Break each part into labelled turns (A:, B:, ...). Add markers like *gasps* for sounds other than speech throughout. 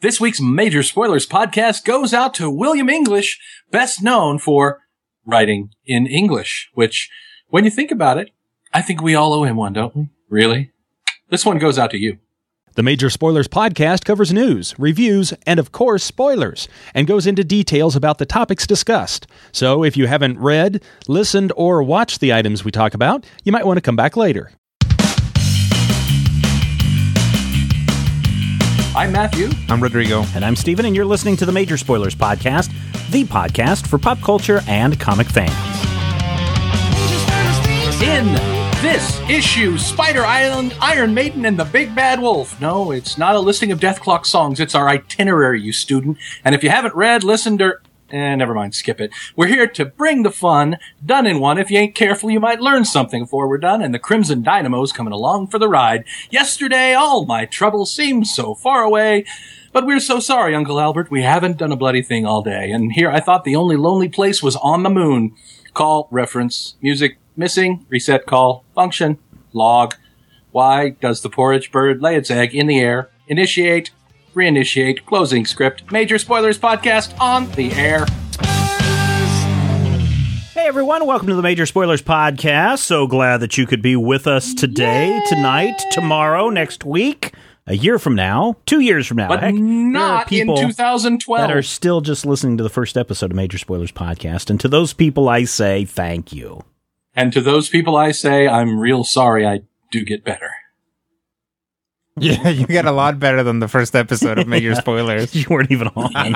A: This week's Major Spoilers podcast goes out to William English, best known for writing in English, which, when you think about it, I think we all owe him one, don't we? Really? This one goes out to you.
B: The Major Spoilers podcast covers news, reviews, and of course, spoilers, and goes into details about the topics discussed. So if you haven't read, listened, or watched the items we talk about, you might want to come back later.
A: I'm Matthew.
C: I'm Rodrigo.
D: And I'm Steven, and you're listening to the Major Spoilers Podcast, the podcast for pop culture and comic fans.
A: In this issue, Spider Island, Iron Maiden, and the Big Bad Wolf. No, it's not a listing of Dethklok songs. It's our itinerary, you student. And if you haven't read, listened, or Eh, never mind, skip it. We're here to bring the fun, done in one. If you ain't careful, you might learn something before we're done, and the Crimson Dynamo's coming along for the ride. Yesterday, all my troubles seemed so far away, but we're so sorry, Uncle Albert. We haven't done a bloody thing all day, and here I thought the only lonely place was on the moon. Call, reference, music, missing, reset call, function, log. Why does the porridge bird lay its egg in the air? Initiate, reinitiate, closing script, major spoilers podcast on the air.
D: Hey everyone, welcome to the Major Spoilers Podcast. So glad that you could be with us today, Yay! tonight, tomorrow, next week, a year from now, two years from now.
A: But
D: Heck,
A: not in 2012.
D: That are still just listening to the first episode of Major Spoilers Podcast. And to those people, I say thank you.
A: And to those people, I say I'm real sorry I do get better.
C: Yeah, you got a lot better than the first episode of Major *laughs* Spoilers.
D: you weren't even on. *laughs* *laughs*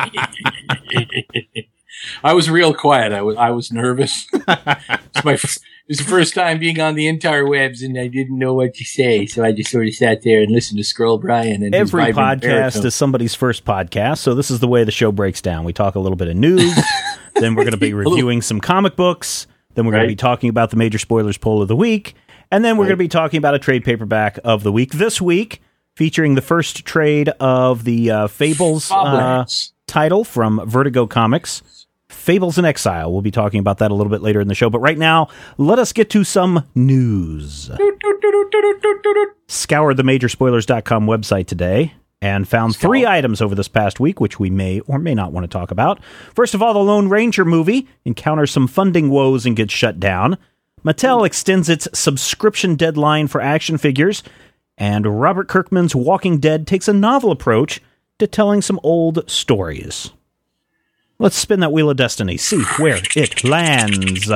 A: I was real quiet. I was I was nervous. it's my it was the first time being on the entire webs, and I didn't know what to say, so I just sort of sat there and listened to Scroll Brian. And
D: every podcast is somebody's first podcast, so this is the way the show breaks down. We talk a little bit of news, then we're going to be reviewing some comic books, then we're going to be talking about the major spoilers poll of the week, and then we're right. going to be talking about a trade paperback of the week. This week featuring the first trade of the uh, Fables uh, title from Vertigo Comics. Fables in Exile. We'll be talking about that a little bit later in the show. But right now, let us get to some news. Scoured the majorspoilers.com website today and found three items over this past week, which we may or may not want to talk about. First of all, the Lone Ranger movie encounters some funding woes and gets shut down. Mattel extends its subscription deadline for action figures and Robert Kirkman's Walking Dead takes a novel approach to telling some old stories. Let's spin that wheel of destiny, see where it lands.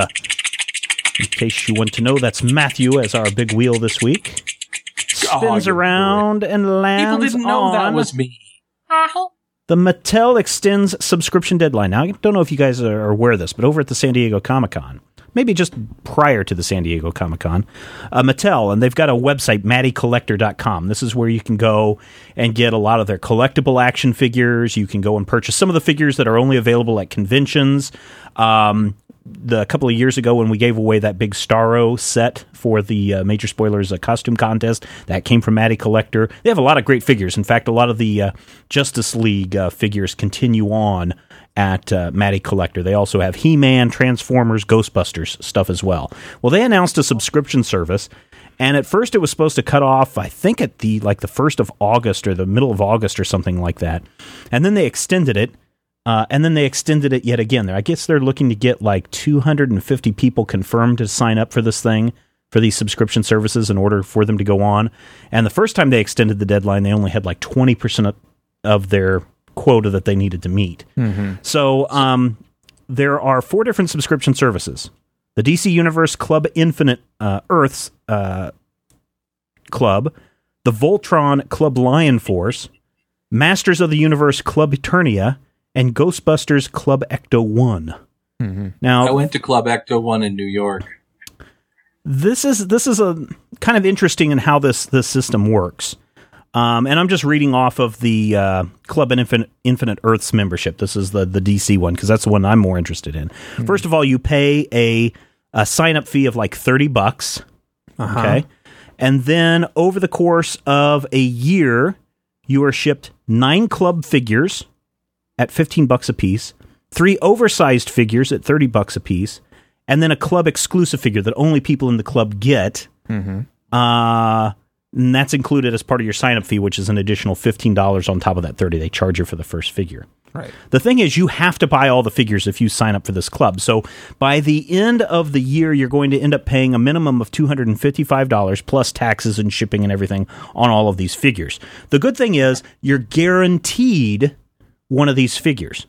D: In case you want to know, that's Matthew as our big wheel this week. Spins oh, around and lands.
A: People didn't know that was me.
D: The Mattel extends subscription deadline. Now, I don't know if you guys are aware of this, but over at the San Diego Comic Con, maybe just prior to the San Diego Comic Con, uh, Mattel, and they've got a website, MattyCollector.com. This is where you can go and get a lot of their collectible action figures. You can go and purchase some of the figures that are only available at conventions. Um, the a couple of years ago when we gave away that big Starro set for the uh, Major Spoilers uh, costume contest that came from Matty Collector. They have a lot of great figures. In fact, a lot of the uh, Justice League uh, figures continue on at uh, Matty Collector. They also have He Man, Transformers, Ghostbusters stuff as well. Well, they announced a subscription service. And at first, it was supposed to cut off, I think, at the like the first of August or the middle of August or something like that. And then they extended it, uh, and then they extended it yet again. I guess they're looking to get like 250 people confirmed to sign up for this thing for these subscription services in order for them to go on. And the first time they extended the deadline, they only had like 20% of, of their quota that they needed to meet. Mm-hmm. So um, there are four different subscription services: the DC Universe Club Infinite uh, Earths uh, Club, the Voltron Club Lion Force, Masters of the Universe Club Eternia, and Ghostbusters Club Ecto One.
A: Mm-hmm. Now, I went to Club Ecto One in New York.
D: This is this is a kind of interesting in how this this system works. Um, and I'm just reading off of the uh, Club Infinite, Infinite Earths membership. This is the, the DC one because that's the one I'm more interested in. Mm-hmm. First of all, you pay a, a sign up fee of like 30 bucks. Uh-huh. Okay. And then over the course of a year, you are shipped nine club figures at 15 bucks a piece, three oversized figures at 30 bucks a piece, and then a club exclusive figure that only people in the club get. Mm-hmm. Uh, And that's included as part of your sign up fee, which is an additional $15 on top of that 30 they charge you for the first figure.
C: Right.
D: The thing is, you have to buy all the figures if you sign up for this club. So by the end of the year, you're going to end up paying a minimum of $255 plus taxes and shipping and everything on all of these figures. The good thing is, you're guaranteed one of these figures.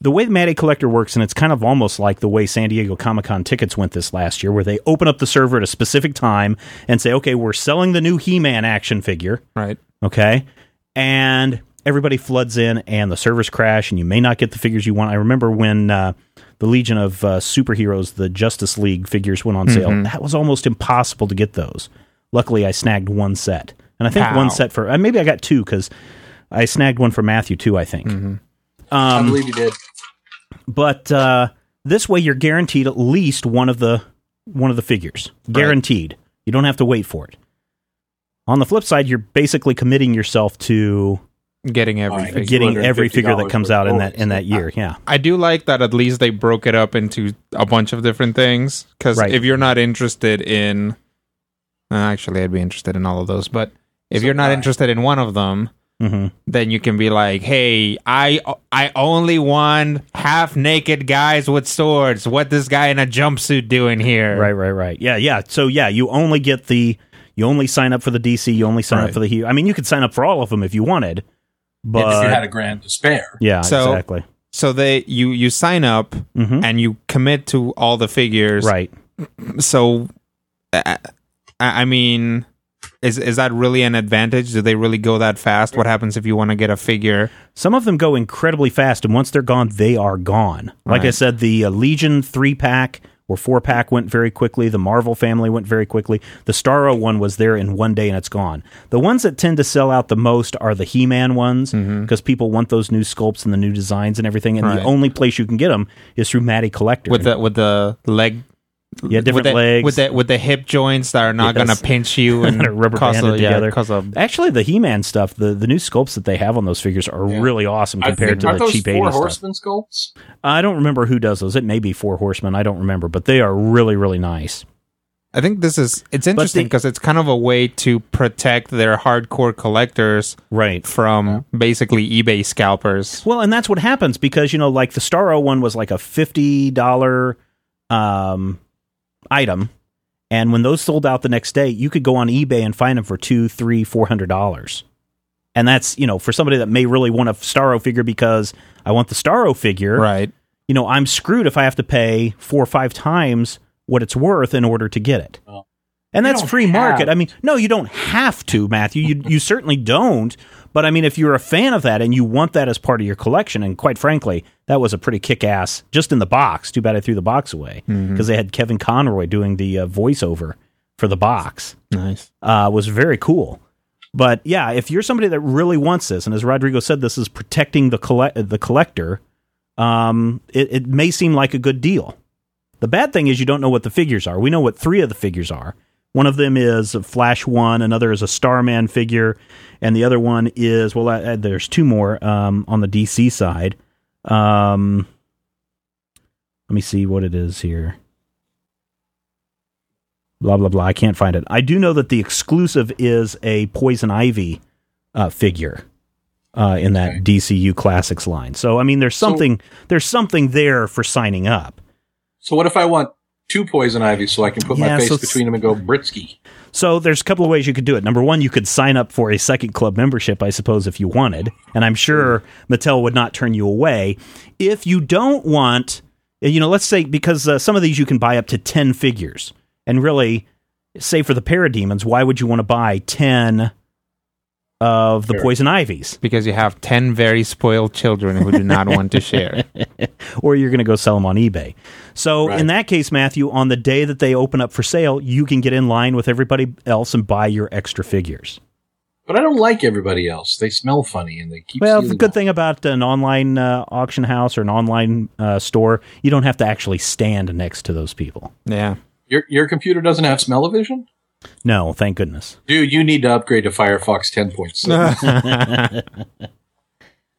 D: The way the Matty Collector works, and it's kind of almost like the way San Diego Comic Con tickets went this last year, where they open up the server at a specific time and say, okay, we're selling the new He Man action figure.
C: Right.
D: Okay. And everybody floods in and the servers crash and you may not get the figures you want. I remember when uh, the Legion of uh, Superheroes, the Justice League figures went on sale. That was almost impossible to get those. Luckily, I snagged one set. And I think
C: How?
D: one set for, uh, maybe I got two because I snagged one for Matthew too, I think.
A: I
D: Um,
A: believe you did.
D: But uh, this way, you're guaranteed at least one of the one of the figures. Guaranteed. You don't have to wait for it. On the flip side, you're basically committing yourself to
C: Getting every
A: Alright.
C: figure.
D: getting every figure that comes out in that in that
A: toys.
D: year. Yeah,
C: I do like that at least they broke it up into a bunch of different things. Because
D: Right.
C: if you're not interested in, uh, actually, I'd be interested in all of those. But if you're not
A: Supply.
C: interested in one of them,
D: hmm
C: then you can be like, "Hey, I I only want half naked guys with swords. What this guy in a jumpsuit doing here?"
D: right, right, right. Yeah, yeah. So yeah, you only get the you only sign up for the DC. You only sign up for the hero. I mean, you could sign up for all of them if you wanted, but
A: if you had a grand to spare.
D: yeah,
C: So-
D: exactly.
C: So they you you sign up
D: Mhm.
C: and you commit to all the figures.
D: Right.
C: So, uh, I I mean, is is that really an advantage? Do they really go that fast? What happens if you want to get a figure?
D: Some of them go incredibly fast, and once they're gone, they are gone. Like I said, the uh, Legion three pack or four pack went very quickly. The Marvel family went very quickly. The Starro one was there in one day and it's gone. The ones that tend to sell out the most are the He Man ones because people want those new sculpts and the new designs and everything. And the
C: Mm-hmm.
D: Only place you can get them is through Matty Collector.
C: with the with the leg
D: Yeah, different
C: with the,
D: legs.
C: with the with the hip joints that are not
D: Yes.
C: gonna pinch you *laughs* and
D: They're rubber
C: cause a,
D: banded
C: yeah,
D: together.
C: cause a
D: Actually, the He Man stuff, the, the new sculpts that they have on those figures are
A: Yeah.
D: really awesome compared
A: think,
D: to the
A: those
D: cheap
A: four
D: 80s stuff.
A: horseman sculpts?
D: I don't remember who does those. It may be Four Horsemen. I don't remember, but they are really, really nice.
C: I think this is it's interesting because it's kind of a way to protect their hardcore collectors
D: Right.
C: from basically eBay scalpers.
D: Well, and that's what happens because you know, like the Starro one was like a fifty dollar um, item, and when those sold out the next day, you could go on eBay and find them for two, three, four hundred dollars. And that's you know for somebody that may really want a Starro figure because I want the Starro figure.
C: Right.
D: You know, I'm screwed if I have to pay four or five times what it's worth in order to get it.
A: Well,
D: And that's free market.
A: have
D: I mean, no, you don't have to, Matthew. You you certainly don't. But I mean, if you're a fan of that and you want that as part of your collection, and quite frankly, that was a pretty kick ass just in the box. Too bad I threw the box away because they had Kevin Conroy doing the uh, voiceover for the box.
C: Nice.
D: Uh, was very cool. But yeah, if you're somebody that really wants this, and as Rodrigo said, this is protecting the collect the collector, um, it, it may seem like a good deal. The bad thing is you don't know what the figures are. We know what three of the figures are. One of them is a Flash one, another is a Starman figure, and the other one is well, uh, there's two more um, on the DC side. Um, let me see what it is here. Blah blah blah. I can't find it. I do know that the exclusive is a Poison Ivy uh, figure uh, in that
A: Okay.
D: DCU Classics line. So I mean, there's
A: So-
D: something there's something there for signing up.
A: So what if I want two poison Ivy so I can put
D: Yeah,
A: my face
D: so
A: between them and go Britsky?
D: So there's a couple of ways you could do it. Number one, you could sign up for a second club membership, I suppose, if you wanted, and I'm sure Mattel would not turn you away. If you don't want, you know, let's say because uh, some of these you can buy up to ten figures, and really, say for the Parademons, why would you want to buy ten of the
A: Fair.
D: Poison Ivies?
C: Because you have 10 very spoiled children who do not want to share. *laughs*
D: or you're going to go sell them on eBay. So
A: Right.
D: in that case, Matthew, on the day that they open up for sale, you can get in line with everybody else and buy your extra figures.
A: But I don't like everybody else. They smell funny and they keep.
D: Well, the good
A: them.
D: thing about an online uh, auction house or an online uh, store, you don't have to actually stand next to those people.
C: Yeah.
A: Your your computer doesn't have smell-o-vision,
D: No, thank goodness.
A: dude. You need to upgrade to Firefox 10.7. *laughs* *laughs*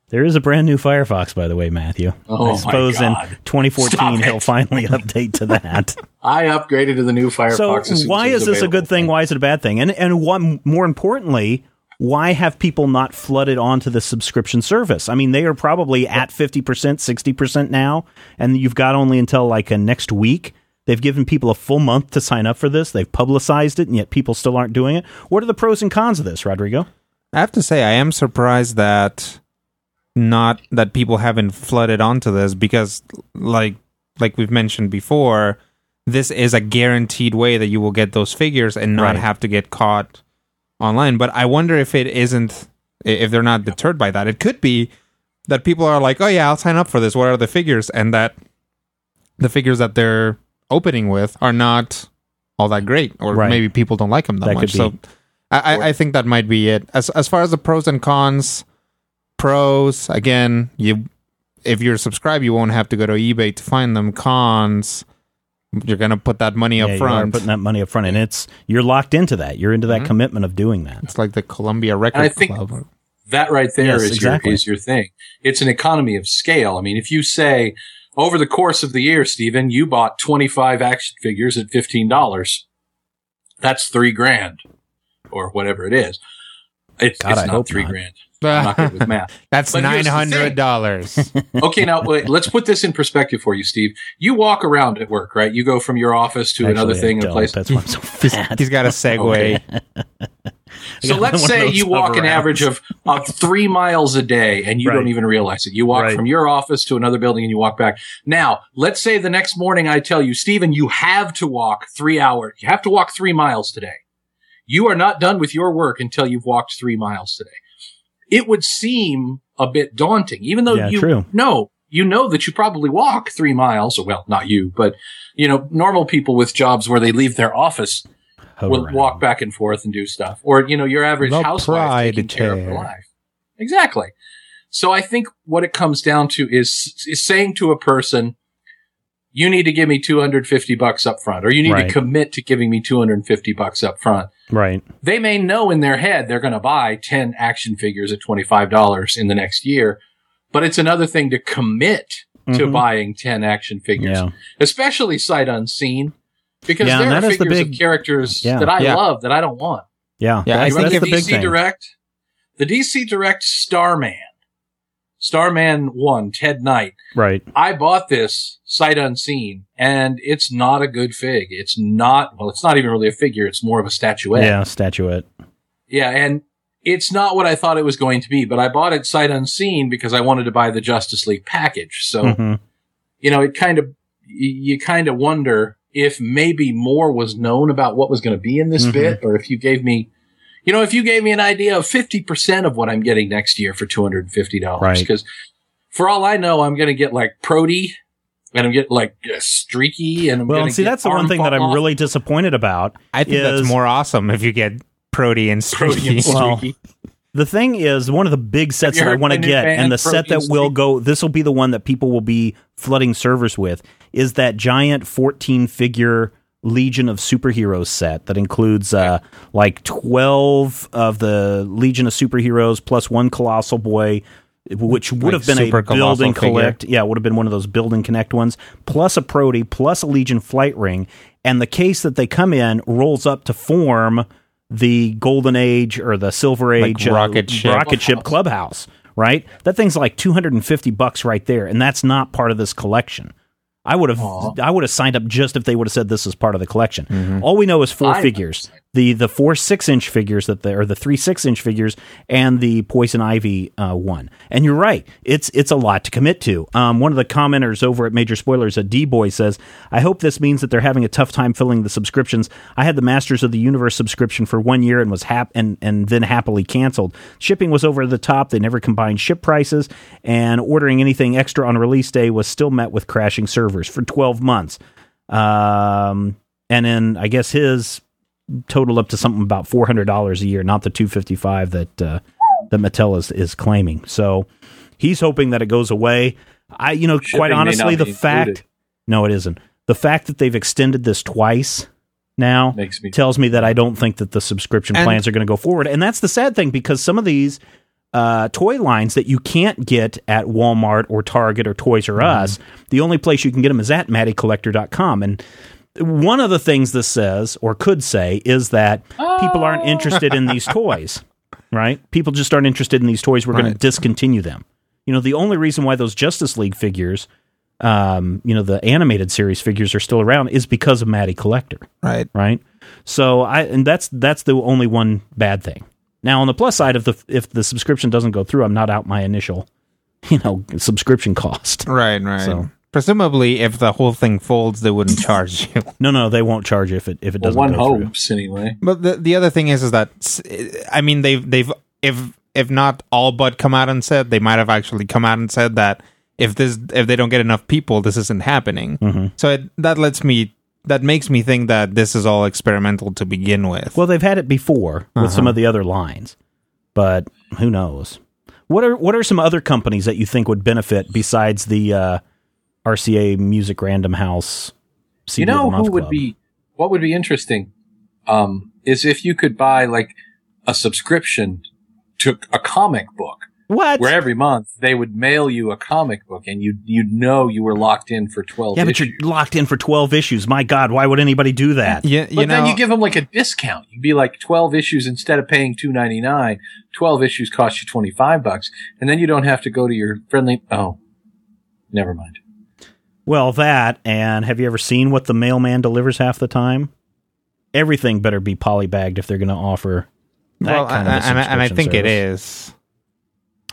D: There is a brand new Firefox, by the way, Matthew.
A: Oh,
D: I
A: my
D: suppose in 2014
A: Stop
D: he'll finally *laughs* update to that.
A: I upgraded to the new Firefox.
D: so why
A: is it
D: is
A: was
D: this a good thing? Why is it a bad thing? And and one more importantly, why have people not flooded onto the subscription service? I mean, they are probably at 50%, 60% now, and you've got only until like a next week. They've given people a full month to sign up for this. They've publicized it, and yet people still aren't doing it. What are the pros and cons of this, Rodrigo?
C: I have to say, I am surprised that not that people haven't flooded onto this because, like, like we've mentioned before, this is a guaranteed way that you will get those figures and not
D: Right.
C: have to get caught online. But I wonder if it isn't, if they're not deterred by that. It could be that people are like, "Oh yeah, I'll sign up for this. What are the figures?" And that the figures that they're opening with are not all that great, or
D: Right.
C: maybe people don't like them that,
D: That
C: much. So. I, I, I think that might be it. As as far as the pros and cons, pros again, you if you're subscribed, you won't have to go to eBay to find them. Cons, you're gonna put that money up
D: Yeah, you are
C: front.
D: putting that money up front, and it's you're locked into that. You're into that
C: Mhm.
D: commitment of doing that.
C: It's like the Columbia Record
A: I think-
C: Club.
A: That right there is
D: Yes, exactly.
A: your is your thing. It's an economy of scale. I mean, if you say over the course of the year, Stephen, you bought 25 action figures at $15, that's three grand or whatever it is. It's,
D: God,
A: it's
D: I
A: not three
D: not.
A: grand. I'm not good with *laughs* math.
C: That's
A: But
C: nine
A: here's the
C: hundred dollars. *laughs*
A: Okay, now wait, let's put this in perspective for you, Steve. You walk around at work, right? You go from your office to another
D: Actually, I
A: thing in a place.
D: That's why I'm so *laughs* fat.
C: He's got a segue.
A: So let's say you walk an average of, of three miles a day and you
D: Right.
A: don't even realize it. You walk
D: Right.
A: from your office to another building and you walk back. Now, let's say the next morning I tell you, Stephen, you have to walk three hours. You have to walk three miles today. You are not done with your work until you've walked three miles today. It would seem a bit daunting, even though
D: Yeah,
A: you
D: true.
A: know, you know that you probably walk three miles. Well, not you, but you know, normal people with jobs where they leave their office Will
D: around.
A: walk back and forth and do stuff. Or, you know, your average
C: The
A: housewife taking care of her life. Exactly. So I think what it comes down to is, is saying to a person, you need to give me 250 bucks up front, or you need
D: Right.
A: to commit to giving me 250 bucks up front.
D: Right.
A: They may know in their head they're going to buy 10 action figures at $25 in the next year, but it's another thing to commit to
D: Mhm.
A: buying 10 action figures
D: Yeah.
A: especially sight unseen, because
D: Yeah,
A: there are
D: that is the
A: figures
D: big-
A: of characters
D: Yeah.
A: that I
C: Yeah.
A: love that I don't want.
D: Yeah.
C: Yeah, I
D: that's,
C: think
D: that's
C: if
D: the
A: DC
D: thing.
A: Direct, the DC Direct Starman, Starman One, Ted Knight.
D: Right.
A: I bought this sight unseen, and it's not a good fig. It's not well. It's not even really a figure. It's more of a statuette.
D: Yeah. Statuette.
A: Yeah, and it's not what I thought it was going to be. But I bought it sight unseen because I wanted to buy the Justice League package. So
D: hmm
A: you know, it kind of, you kind of wonder if maybe more was known about what was going to be in this
D: Mhm.
A: bit, or if you gave me, you know, if you gave me an idea of 50% of what I'm getting next year for $250.
D: Right.
A: Because for all I know, I'm going to get like Proty, and I'm getting like uh, Streaky, and I'm
D: Well,
A: going
D: and
A: to
D: see,
A: get
D: that's the one thing that I'm
A: Fall
D: really disappointed about.
C: I think
D: is-
C: that's more awesome if you get Proty and
A: Proty and
C: Streaky.
D: Well,
A: Streaky. *laughs*
D: The thing is, one of the big sets that I want to get, and the set that will go, this will be the one that people will be flooding servers with, is that giant 14 figure Legion of Superheroes set that includes uh, like 12 of the Legion of Superheroes plus one Colossal Boy, which would
C: Like
D: have been a build
C: Colossal
D: and
C: figure.
D: collect. Yeah, it would have been one of those build and connect ones, plus a Proty, plus a Legion flight ring. And the case that they come in rolls up to form the Golden Age or the Silver
C: Like
D: Age uh,
C: rocket ship.
D: rocket ship clubhouse, right? That thing's like 250 bucks right there, and that's not part of this collection. I would have
A: Aw.
D: I would have signed up just if they would have said this is part of the collection. All we know is four
A: I
D: figures. The the four six inch figures that they the three six inch figures and the poison ivy uh, one. And you're right, it's it's a lot to commit to. Um, one of the commenters over at Major Spoilers, a D boy says, "I hope this means that they're having a tough time filling the subscriptions. I had the Masters of the Universe subscription for one year and was hap and and then happily canceled. Shipping was over the top. They never combined ship prices, and ordering anything extra on release day was still met with crashing servers for 12 months." Um, and then I guess his totaled up to something about four hundred dollars a year, not the two fifty five that uh, that Mattel is is claiming. So he's hoping that it goes away. I, you know, quite
A: Shipping may
D: honestly, the fact
A: included.
D: no, it isn't. The fact that they've extended this twice now
A: Makes me
D: tells me that I don't think that the subscription
C: And-
D: plans are going to go forward. And that's the sad thing because some of these uh, toy lines that you can't get at Walmart or Target or Toys R
C: Mm-hmm.
D: Us. The only place you can get them is at mattycollector.com. And one of the things this says or could say is that people aren't interested in these *laughs* toys, right? People just aren't interested in these toys. We're going to discontinue them. You know, the only reason why those Justice League figures, um, you know, the animated series figures are still around is because of Matty Collector
C: Right.
D: right? So I and that's that's the only one bad thing. Now on the plus side, of the if the subscription doesn't go through, I'm not out my initial, you know, subscription cost.
C: Right. Right.
D: So-
C: Presumably, if the whole thing folds, they wouldn't charge *laughs* you.
D: No, no, they won't charge you if it if it doesn't
A: one
D: go through.
A: hopes anyway.
C: But the the other thing is, is that I mean, they've they've if if not all but come out and said they might have actually come out and said that if this if they don't get enough people, this isn't happening.
D: Mm-hmm.
C: So it, that lets me that makes me think that this is all experimental to begin with.
D: Well, they've had it before with some of the other lines, but who knows? What are what are some other companies that you think would benefit besides the uh, RCA Music Random House? CD
A: You know
D: of the
A: who would
D: Club?
A: be what would be interesting um, is if you could buy like a subscription to a comic book
D: what?
A: where every month they would mail you a comic book and you you'd know you were locked in for 12
D: yeah, but
A: issues.
D: you're locked in for twelve issues. My God, why would anybody do that?
C: yeah, you
A: but
C: know,
A: then you give them like a discount. You'd be like 12 issues instead of paying 2.99, 12 issues cost you 25 bucks and then you don't have to go to your friendly oh. Never mind.
D: Well, that and have you ever seen what the mailman delivers half the time? Everything better be polybagged if they're going to offer that
C: well,
D: kind of a
C: and, I- and I think it
D: service.
C: is.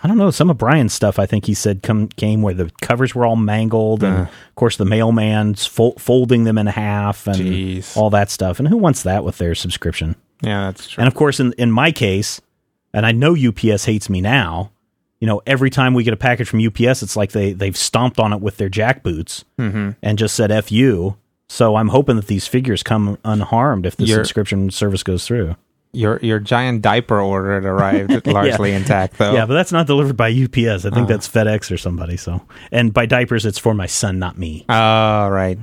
D: I don't know. Some of Brian's stuff, I think he said, come came where the covers were all mangled, and
C: Uh.
D: of course the mailman's fol- folding them in half, and
C: Jeez.
D: all that stuff. And who wants that with their subscription?
C: Yeah, that's true.
D: And of course, in in my case, and I know UPS hates me now. You know, every time we get a package from UPS, it's like they they've stomped on it with their jackboots
C: Mm-hmm.
D: and just said "f you." So I'm hoping that these figures come unharmed if the
C: You're-
D: subscription service goes through.
C: Your your giant diaper order had arrived *laughs* *laughs* largely intact, though.
D: Yeah, but that's not delivered by UPS. I think
C: Oh.
D: that's FedEx or somebody. So, and by diapers, it's for my son, not me.
C: Oh, right.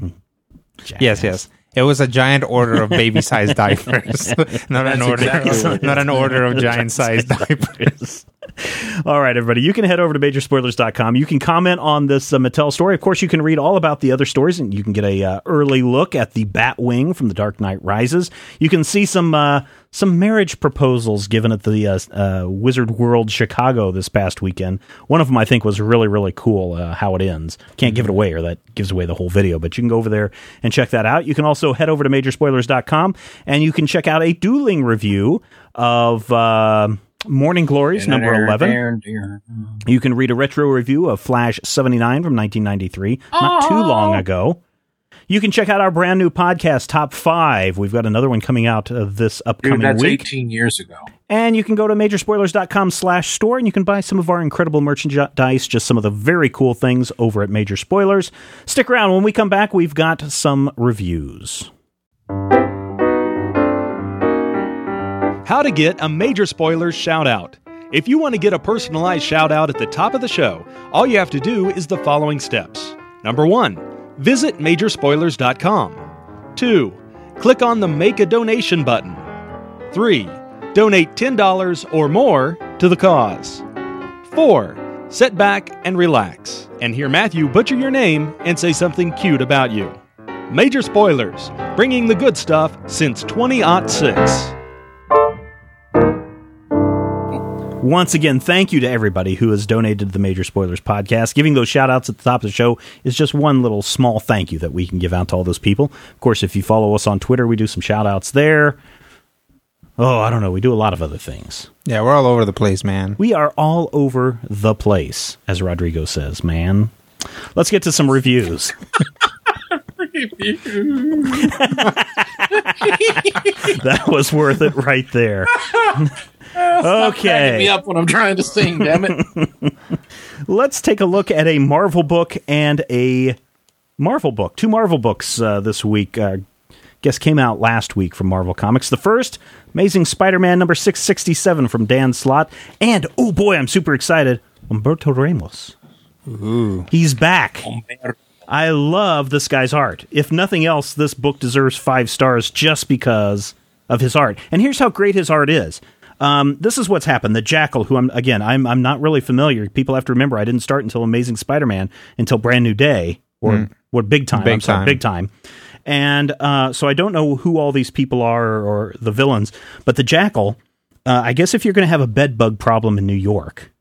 C: Yes, yes. It was a giant order of baby-sized diapers, *laughs* not an order,
A: exactly
C: not an order of *laughs* giant-sized diapers. *laughs*
D: All right, everybody. You can head over to majorspoilers.com. You can comment on this uh, Mattel story. Of course, you can read all about the other stories, and you can get a uh, early look at the Batwing from The Dark Knight Rises. You can see some uh, some marriage proposals given at the uh, uh, Wizard World Chicago this past weekend. One of them, I think, was really really cool. Uh, how it ends. Can't give it away, or that gives away the whole video. But you can go over there and check that out. You can also head over to majorspoilers.com, and you can check out a dueling review of. Uh, Morning Glories number 11. You can read a retro review of Flash 79 from 1993, not too long ago. You can check out our brand new podcast, Top 5. We've got another one coming out uh, this upcoming
A: Dude, that's
D: week.
A: 18 years ago.
D: And you can go to majorspoilers.com slash store and you can buy some of our incredible merchandise, just some of the very cool things over at Major Spoilers. Stick around. When we come back, we've got some reviews.
B: How to get a major spoilers shout out. If you want to get a personalized shout out at the top of the show, all you have to do is the following steps. Number one, visit majorspoilers.com. Two, click on the Make a Donation button. Three, donate $10 or more to the cause. Four, sit back and relax and hear Matthew butcher your name and say something cute about you. Major Spoilers, bringing the good stuff since 2006.
D: Once again, thank you to everybody who has donated to the Major Spoilers podcast. Giving those shout outs at the top of the show is just one little small thank you that we can give out to all those people. Of course, if you follow us on Twitter, we do some shout outs there. Oh, I don't know. We do a lot of other things.
C: Yeah, we're all over the place, man.
D: We are all over the place, as Rodrigo says, man. Let's get to some reviews. *laughs* *laughs* that was worth it right there. *laughs*
A: Cracking me
D: okay.
A: up when I'm trying to sing, damn it. *laughs*
D: Let's take a look at a Marvel book and a Marvel book. Two Marvel books uh, this week. Uh, guess came out last week from Marvel Comics. The first, Amazing Spider-Man number 667 from Dan Slott. And, oh boy, I'm super excited, Humberto Ramos. Ooh. He's back. I love this guy's art. If nothing else, this book deserves five stars just because of his art. And here's how great his art is. Um, this is what's happened. The Jackal, who I'm again, I'm I'm not really familiar. People have to remember I didn't start until Amazing Spider-Man until Brand New Day or what Big Time.
C: Big
D: I'm sorry,
C: Time.
D: Big Time. And uh, so I don't know who all these people are or, or the villains, but the Jackal. Uh, I guess if you're going to have a bed bug problem in New York,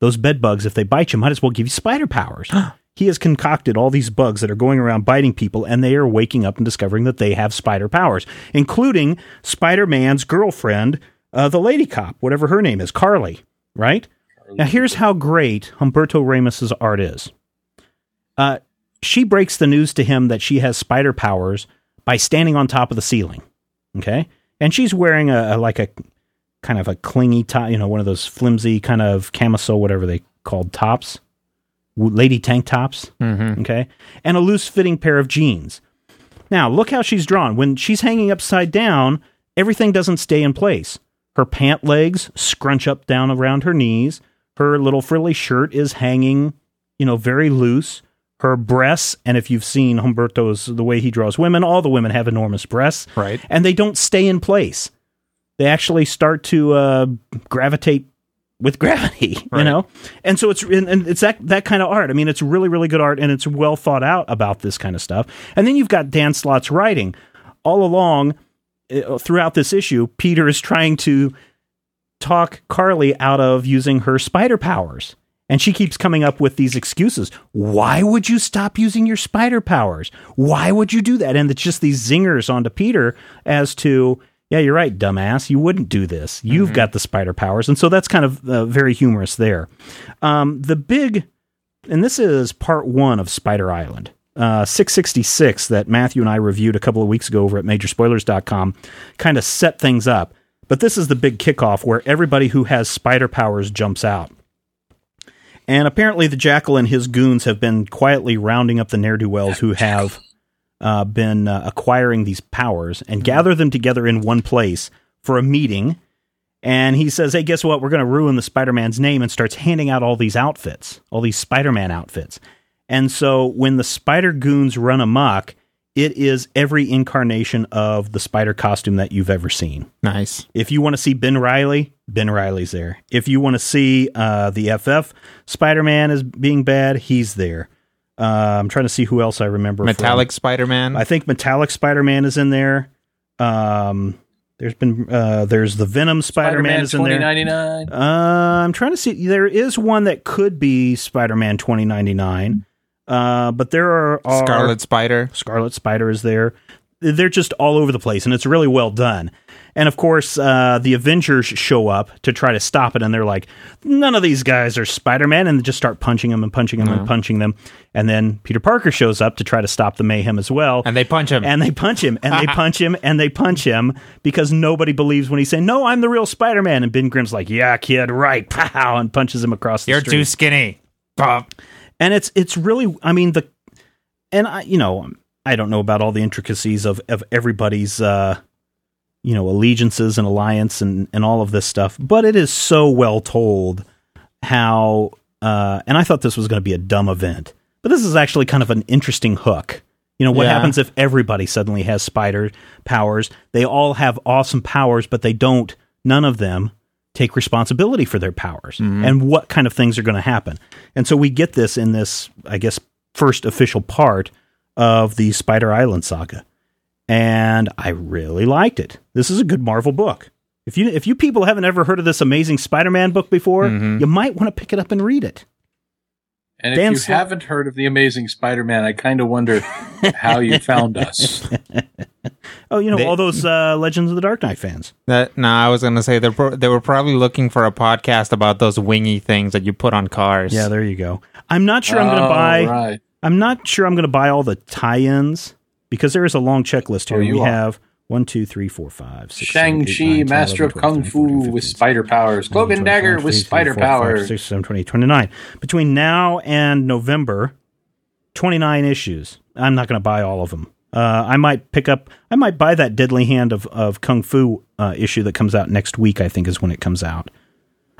D: those bed bugs, if they bite you, might as well give you spider powers. *gasps* he has concocted all these bugs that are going around biting people, and they are waking up and discovering that they have spider powers, including Spider Man's girlfriend, uh, the lady cop, whatever her name is, Carly, right? Now, here's how great Humberto Ramos's art is. Uh, she breaks the news to him that she has spider powers by standing on top of the ceiling. Okay, and she's wearing a, a like a kind of a clingy top, you know, one of those flimsy kind of camisole, whatever they called tops, lady tank tops.
C: Mm-hmm.
D: Okay, and a loose fitting pair of jeans. Now, look how she's drawn. When she's hanging upside down, everything doesn't stay in place. Her pant legs scrunch up down around her knees. Her little frilly shirt is hanging, you know, very loose. Her breasts, and if you've seen Humberto's the way he draws women, all the women have enormous breasts,
C: Right.
D: And they don't stay in place. They actually start to uh, gravitate with gravity, *laughs* you
C: Right.
D: know. And so it's and, and it's that that kind of art. I mean, it's really really good art, and it's well thought out about this kind of stuff. And then you've got Dan Slott's writing all along throughout this issue. Peter is trying to talk Carly out of using her spider powers. And she keeps coming up with these excuses. Why would you stop using your spider powers? Why would you do that? And it's just these zingers onto Peter as to, yeah, you're right, dumbass. You wouldn't do this. You've got the spider powers. And so that's kind of uh, very humorous there. Um, the big, and this is part one of Spider Island. Uh, 666 that Matthew and I reviewed a couple of weeks ago over at majorspoilers.com kind of set things up. But this is the big kickoff where everybody who has spider powers jumps out. And apparently, the Jackal and his goons have been quietly rounding up the ne'er do wells who have uh, been uh, acquiring these powers and gather them together in one place for a meeting. And he says, Hey, guess what? We're going to ruin the Spider Man's name and starts handing out all these outfits, all these Spider Man outfits. And so when the Spider Goons run amok, it is every incarnation of the spider costume that you've ever seen.
C: Nice.
D: If you want to see Ben Riley, Ben Riley's there. If you want to see uh, the FF Spider Man is being bad, he's there. Uh, I'm trying to see who else I remember.
C: Metallic Spider-Man.
D: I think Metallic Spider Man is in there. Um, there's been uh, there's the Venom Spider Man is in there.
A: 2099.
D: Uh, I'm trying to see. There is one that could be Spider Man 2099. Uh, but there are, are
C: Scarlet Spider.
D: Scarlet Spider is there. They're just all over the place, and it's really well done. And of course, uh, the Avengers show up to try to stop it, and they're like, "None of these guys are Spider Man," and they just start punching them and punching them and punching them. And then Peter Parker shows up to try to stop the mayhem as well.
C: And they punch him.
D: And they punch him, and they *laughs* punch him, and they punch him because nobody believes when he's saying, "No, I'm the real Spider Man." And Ben Grimm's like, "Yeah, kid, right?" *laughs* Pow, and punches him across the
C: You're
D: street
C: too skinny. Pop.
D: And it's it's really i mean the and i you know i don't know about all the intricacies of of everybody's uh you know allegiances and alliance and and all of this stuff but it is so well told how uh and i thought this was going to be a dumb event but this is actually kind of an interesting hook you know what
C: Yeah.
D: happens if everybody suddenly has spider powers they all have awesome powers but they don't none of them take responsibility for their powers mm-hmm. and what kind of things are going to happen. And so we get this in this, I guess, first official part of the Spider Island saga. And I really liked it. This is a good Marvel book. If you if you people haven't ever heard of this amazing Spider-Man book before, mm-hmm. you might want to pick it up and read it.
A: And if you
D: Slott-
A: haven't heard of the Amazing Spider-Man, I kind of wonder how you found us. *laughs*
D: Oh, you know
C: They-
D: all those uh, Legends of the Dark Knight fans.
C: That no, I was gonna say they pro- they were probably looking for a podcast about those wingy things that you put on cars.
D: Yeah, there you go. I'm not sure I'm going to
A: Oh,
D: buy.
A: Right.
D: I'm not sure I'm going to buy all the tie-ins because there is a long checklist here.
A: Oh, you
D: we
A: are.
D: have one, two, three, four, five, six, seven, eight,
A: Shang-Chi, Master
D: 11,
A: of Kung
D: 12,
A: Fu
D: 13, 14,
A: with spider powers. Cloak and Dagger with spider powers.
D: 26, 27, 28, 29. Between now and November, 29 issues. I'm not going to buy all of them. Uh, I might pick up, I might buy that Deadly Hand of, of Kung Fu uh, issue that comes out next week, I think is when it comes out.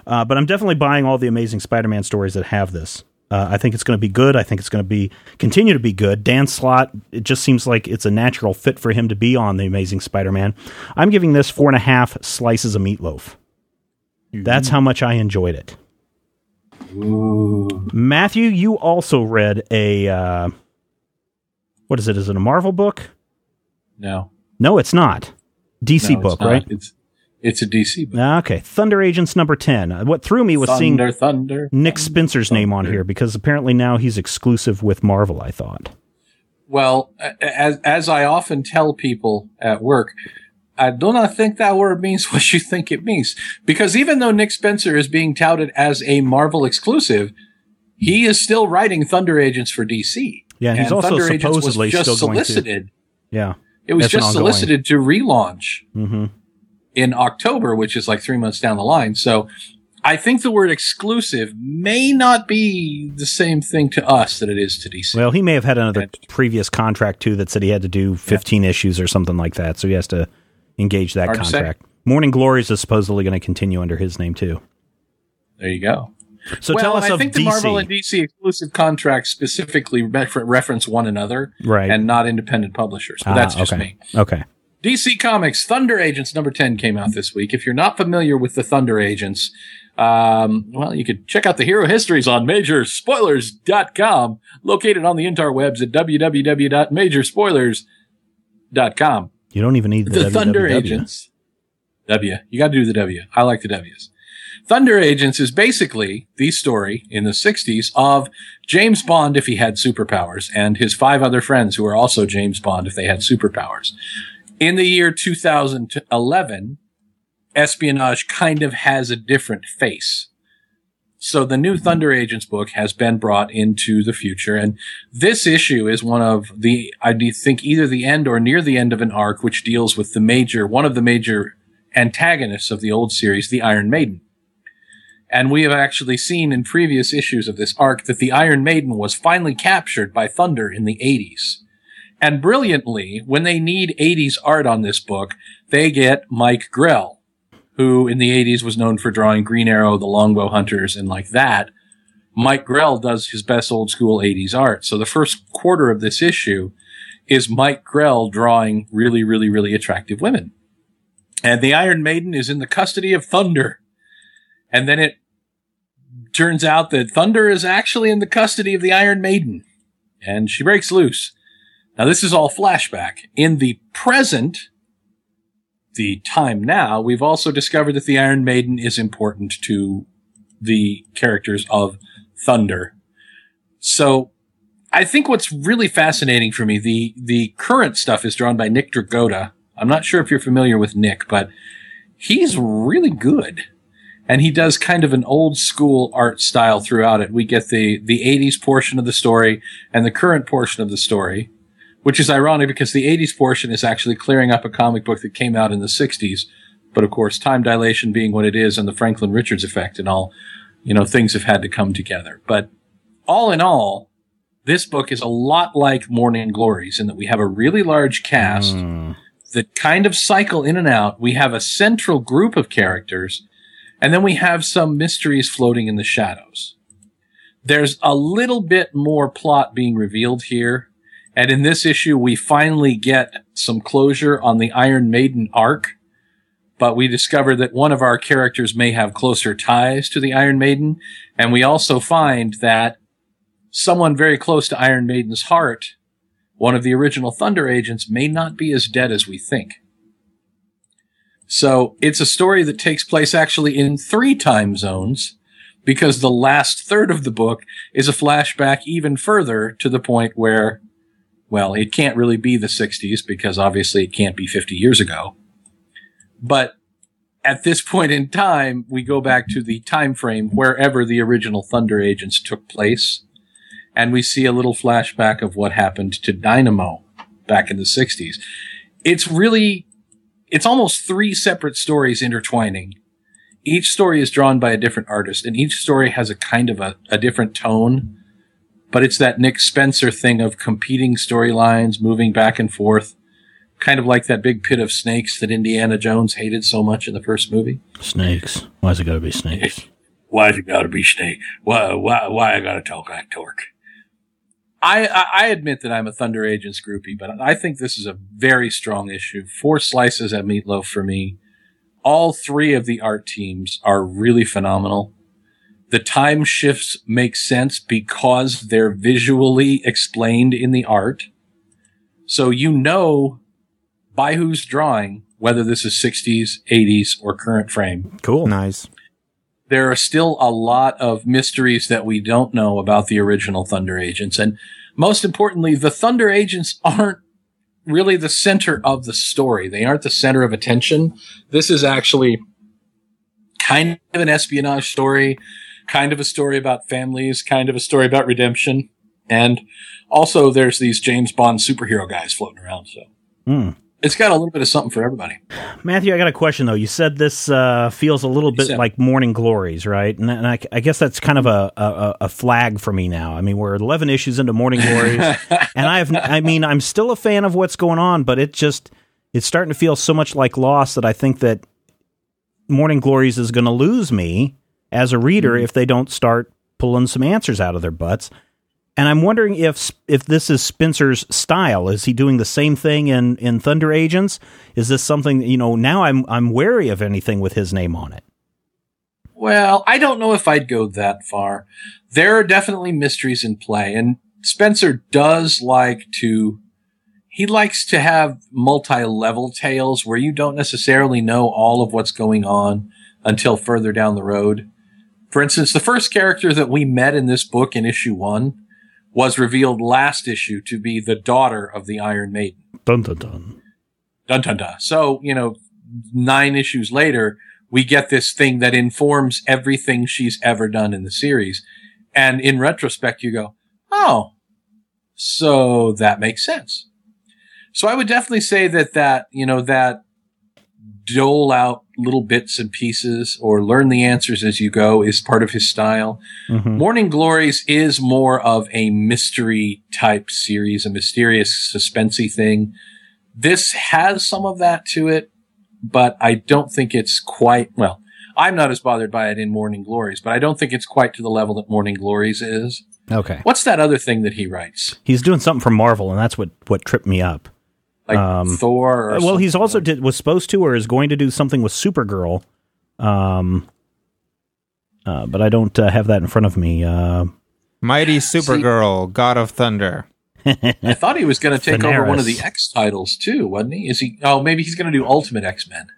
D: Uh, but I'm definitely buying all the Amazing Spider Man stories that have this. Uh, I think it's going to be good. I think it's going to be continue to be good. Dan Slott, it just seems like it's a natural fit for him to be on the Amazing Spider Man. I'm giving this four and a half slices of meatloaf. That's how much I enjoyed it.
A: Ooh.
D: Matthew, you also read a uh, what is it? Is it a Marvel book?
A: No.
D: No, it's not. DC
A: no, it's
D: book,
A: not.
D: right?
A: It's it's a DC book.
D: Ah, Okay, Thunder Agents number ten. Uh, What threw me was seeing
A: Thunder, thunder.
D: Nick Spencer's name on here because apparently now he's exclusive with Marvel. I thought.
A: Well, as as I often tell people at work, I do not think that word means *laughs* what you think it means. Because even though Nick Spencer is being touted as a Marvel exclusive, he is still writing Thunder Agents for DC.
D: Yeah, he's
A: and
D: also
A: Thunder
D: supposedly
A: just
D: still going to-
A: solicited.
D: Yeah.
A: It was just solicited to relaunch
D: hmm
A: in October, which is like three months down the line. So I think the word exclusive may not be the same thing to us that it is to DC.
D: Well, he may have had another
A: And-
D: previous contract too that said he had to do 15 issues or something like that. So he has to engage that
A: Hard
D: contract. Morning Glories is supposedly going to continue under his name too.
A: there you go.
D: So
A: well,
D: tell us
A: I
D: of
A: think
D: DC.
A: the Marvel and DC exclusive contracts specifically refer- reference one another
D: Right.
A: and not independent publishers. But
D: Ah,
A: that's just
D: okay.
A: me.
D: Okay.
A: DC Comics Thunder Agents number 10 came out this week. If you're not familiar with the Thunder Agents, um, well, you could check out the hero histories on majorspoilers.com, located on the interwebs at www.majorspoilers.com.
D: You don't even need the,
A: The Thunder. Agents. W. You got to do the W. I like the W's. Thunder Agents is basically the story in the 60s of James Bond if he had superpowers and his five other friends who are also James Bond if they had superpowers. In the year 2011, espionage kind of has a different face. So the new Thunder Agents book has been brought into the future, and this issue is one of the, I think either the end or near the end of an arc which deals with the major, one of the major antagonists of the old series, the Iron Maiden. And we have actually seen in previous issues of this arc that the Iron Maiden was finally captured by Thunder in the 80s. And brilliantly, when they need 80s art on this book, they get Mike Grell, who in the 80s was known for drawing Green Arrow, the Longbow Hunters, and like that. Mike Grell does his best old school 80s art. So the first quarter of this issue is Mike Grell drawing really, really, really attractive women. And the Iron Maiden is in the custody of Thunder. And then it turns out that Thunder is actually in the custody of the Iron Maiden. And she breaks loose. Now, this is all flashback. In the present, the time now, we've also discovered that the Iron Maiden is important to the characters of Thunder. So, I think what's really fascinating for me, the, the current stuff is drawn by Nick Dragotta. I'm not sure if you're familiar with Nick, but he's really good. And he does kind of an old school art style throughout it. We get the, the 80s portion of the story and the current portion of the story, which is ironic because the 80s portion is actually clearing up a comic book that came out in the 60s. But of course, time dilation being what it is and the Franklin Richards effect and all, you know, things have had to come together. But all in all, this book is a lot like Morning Glories in that we have a really large cast
D: Mm.
A: that kind of cycle in and out. We have a central group of characters, and then we have some mysteries floating in the shadows. There's a little bit more plot being revealed here, and in this issue, we finally get some closure on the Iron Maiden arc. But we discover that one of our characters may have closer ties to the Iron Maiden, and we also find that someone very close to Iron Maiden's heart one of the original Thunder agents may not be as dead as we think. So it's a story that takes place actually in three time zones because the last third of the book is a flashback even further to the point where, well, it can't really be the 60s because obviously it can't be 50 years ago. But at this point in time, we go back to the time frame wherever the original Thunder agents took place and we see a little flashback of what happened to Dynamo back in the 60s. It's really, it's almost three separate stories intertwining. Each story is drawn by a different artist, and each story has a kind of a, a different tone. But it's that Nick Spencer thing of competing storylines, moving back and forth, kind of like that big pit of snakes that Indiana Jones hated so much in the first movie.
D: Snakes. Why's it got to be snakes? *laughs*
A: Why's it gotta be snake? Why, why, why I gotta talk like Torque? I, I, I admit that I'm a Thunder Agents groupie, but I think this is a very strong issue. Four slices at Meatloaf for me. all three of the art teams are really phenomenal. The time shifts make sense because they're visually explained in the art. So you know by who's drawing whether this is 60s, 80s, or current frame.
D: Cool.
C: Nice.
A: There are still a lot of mysteries that we don't know about the original Thunder Agents. And most importantly, the Thunder Agents aren't really the center of the story. They aren't the center of attention. This is actually kind of an espionage story, kind of a story about families, kind of a story about redemption. And also there's these James Bond superhero guys floating around. So
D: Hmm.
A: It's got a little bit of something for everybody.
D: Matthew, I got a question though. You said this uh, feels a little bit like Morning Glories, right? And, and I, I guess that's kind of a, a, a flag for me now. I mean, we're 11 issues into Morning Glories, *laughs* and I've, I mean, I'm still a fan of what's going on, but it just, it's starting to feel so much like Lost that I think that Morning Glories is going to lose me as a reader if they don't start pulling some answers out of their butts. And I'm wondering if if this is Spencer's style. Is he doing the same thing in, in Thunder Agents? Is this something you know? Now I'm I'm wary of anything with his name on it.
A: Well, I don't know if I'd go that far. There are definitely mysteries in play, and Spencer does like to. He likes to have multi-level tales where you don't necessarily know all of what's going on until further down the road. For instance, the first character that we met in this book in issue one was revealed last issue to be the daughter of the Iron Maiden.
D: Dun dun dun.
A: Dun dun dun. So, you know, nine issues later, we get this thing that informs everything she's ever done in the series. And in retrospect, you go, oh, so that makes sense. So I would definitely say that that, you know, that dole out little bits and pieces or learn the answers as you go is part of his style.
D: Mhm.
A: Morning Glories is more of a mystery type series, a mysterious suspensey thing. This has some of that to it, but I don't think it's quite, well, I'm not as bothered by it in Morning Glories, but I don't think it's quite to the level that Morning Glories is.
D: Okay,
A: What's that other thing that he writes?
D: he's doing something for Marvel, and that's what what tripped me up.
A: Like
D: Um,
A: Thor or
D: well, he's also
A: like-
D: did was supposed to or is going to do something with Supergirl. Um, uh, but I don't uh, have that in front of me. Uh,
C: Mighty Supergirl, God of Thunder.
A: I thought he was going to take over one of the X titles too, wasn't he? Is he? Oh, maybe he's going to do Ultimate X Men.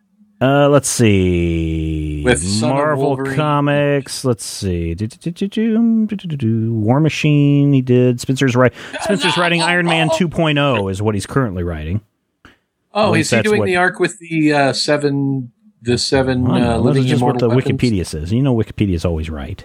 D: Uh, let's see.
A: With
D: Marvel Comics. Let's see. War Machine. He did. Spencer's right. Spencer's writing Iron Man *laughs* 2.0 is what he's currently writing.
A: Oh, is he doing
D: what-
A: the arc with the uh, seven, the seven
D: don't
A: uh, living
D: is just what the
A: weapons?
D: Wikipedia says. You know, Wikipedia is always right.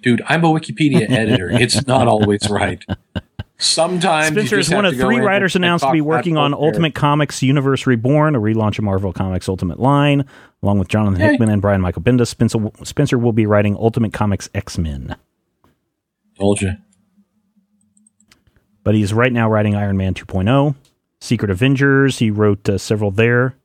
A: Dude, I'm a Wikipedia *laughs* editor. It's not always right. *laughs* Sometimes
D: Spencer is one of three writers announced to be working on Ultimate Comics Universe Reborn, a relaunch of Marvel Comics Ultimate line, along with Jonathan
A: Yay.
D: Hickman and Brian Michael Bendis. Spencer, Spencer will be writing Ultimate Comics X Men.
A: Told you.
D: but he's right now writing Iron Man 2.0, Secret Avengers. He wrote uh, several there,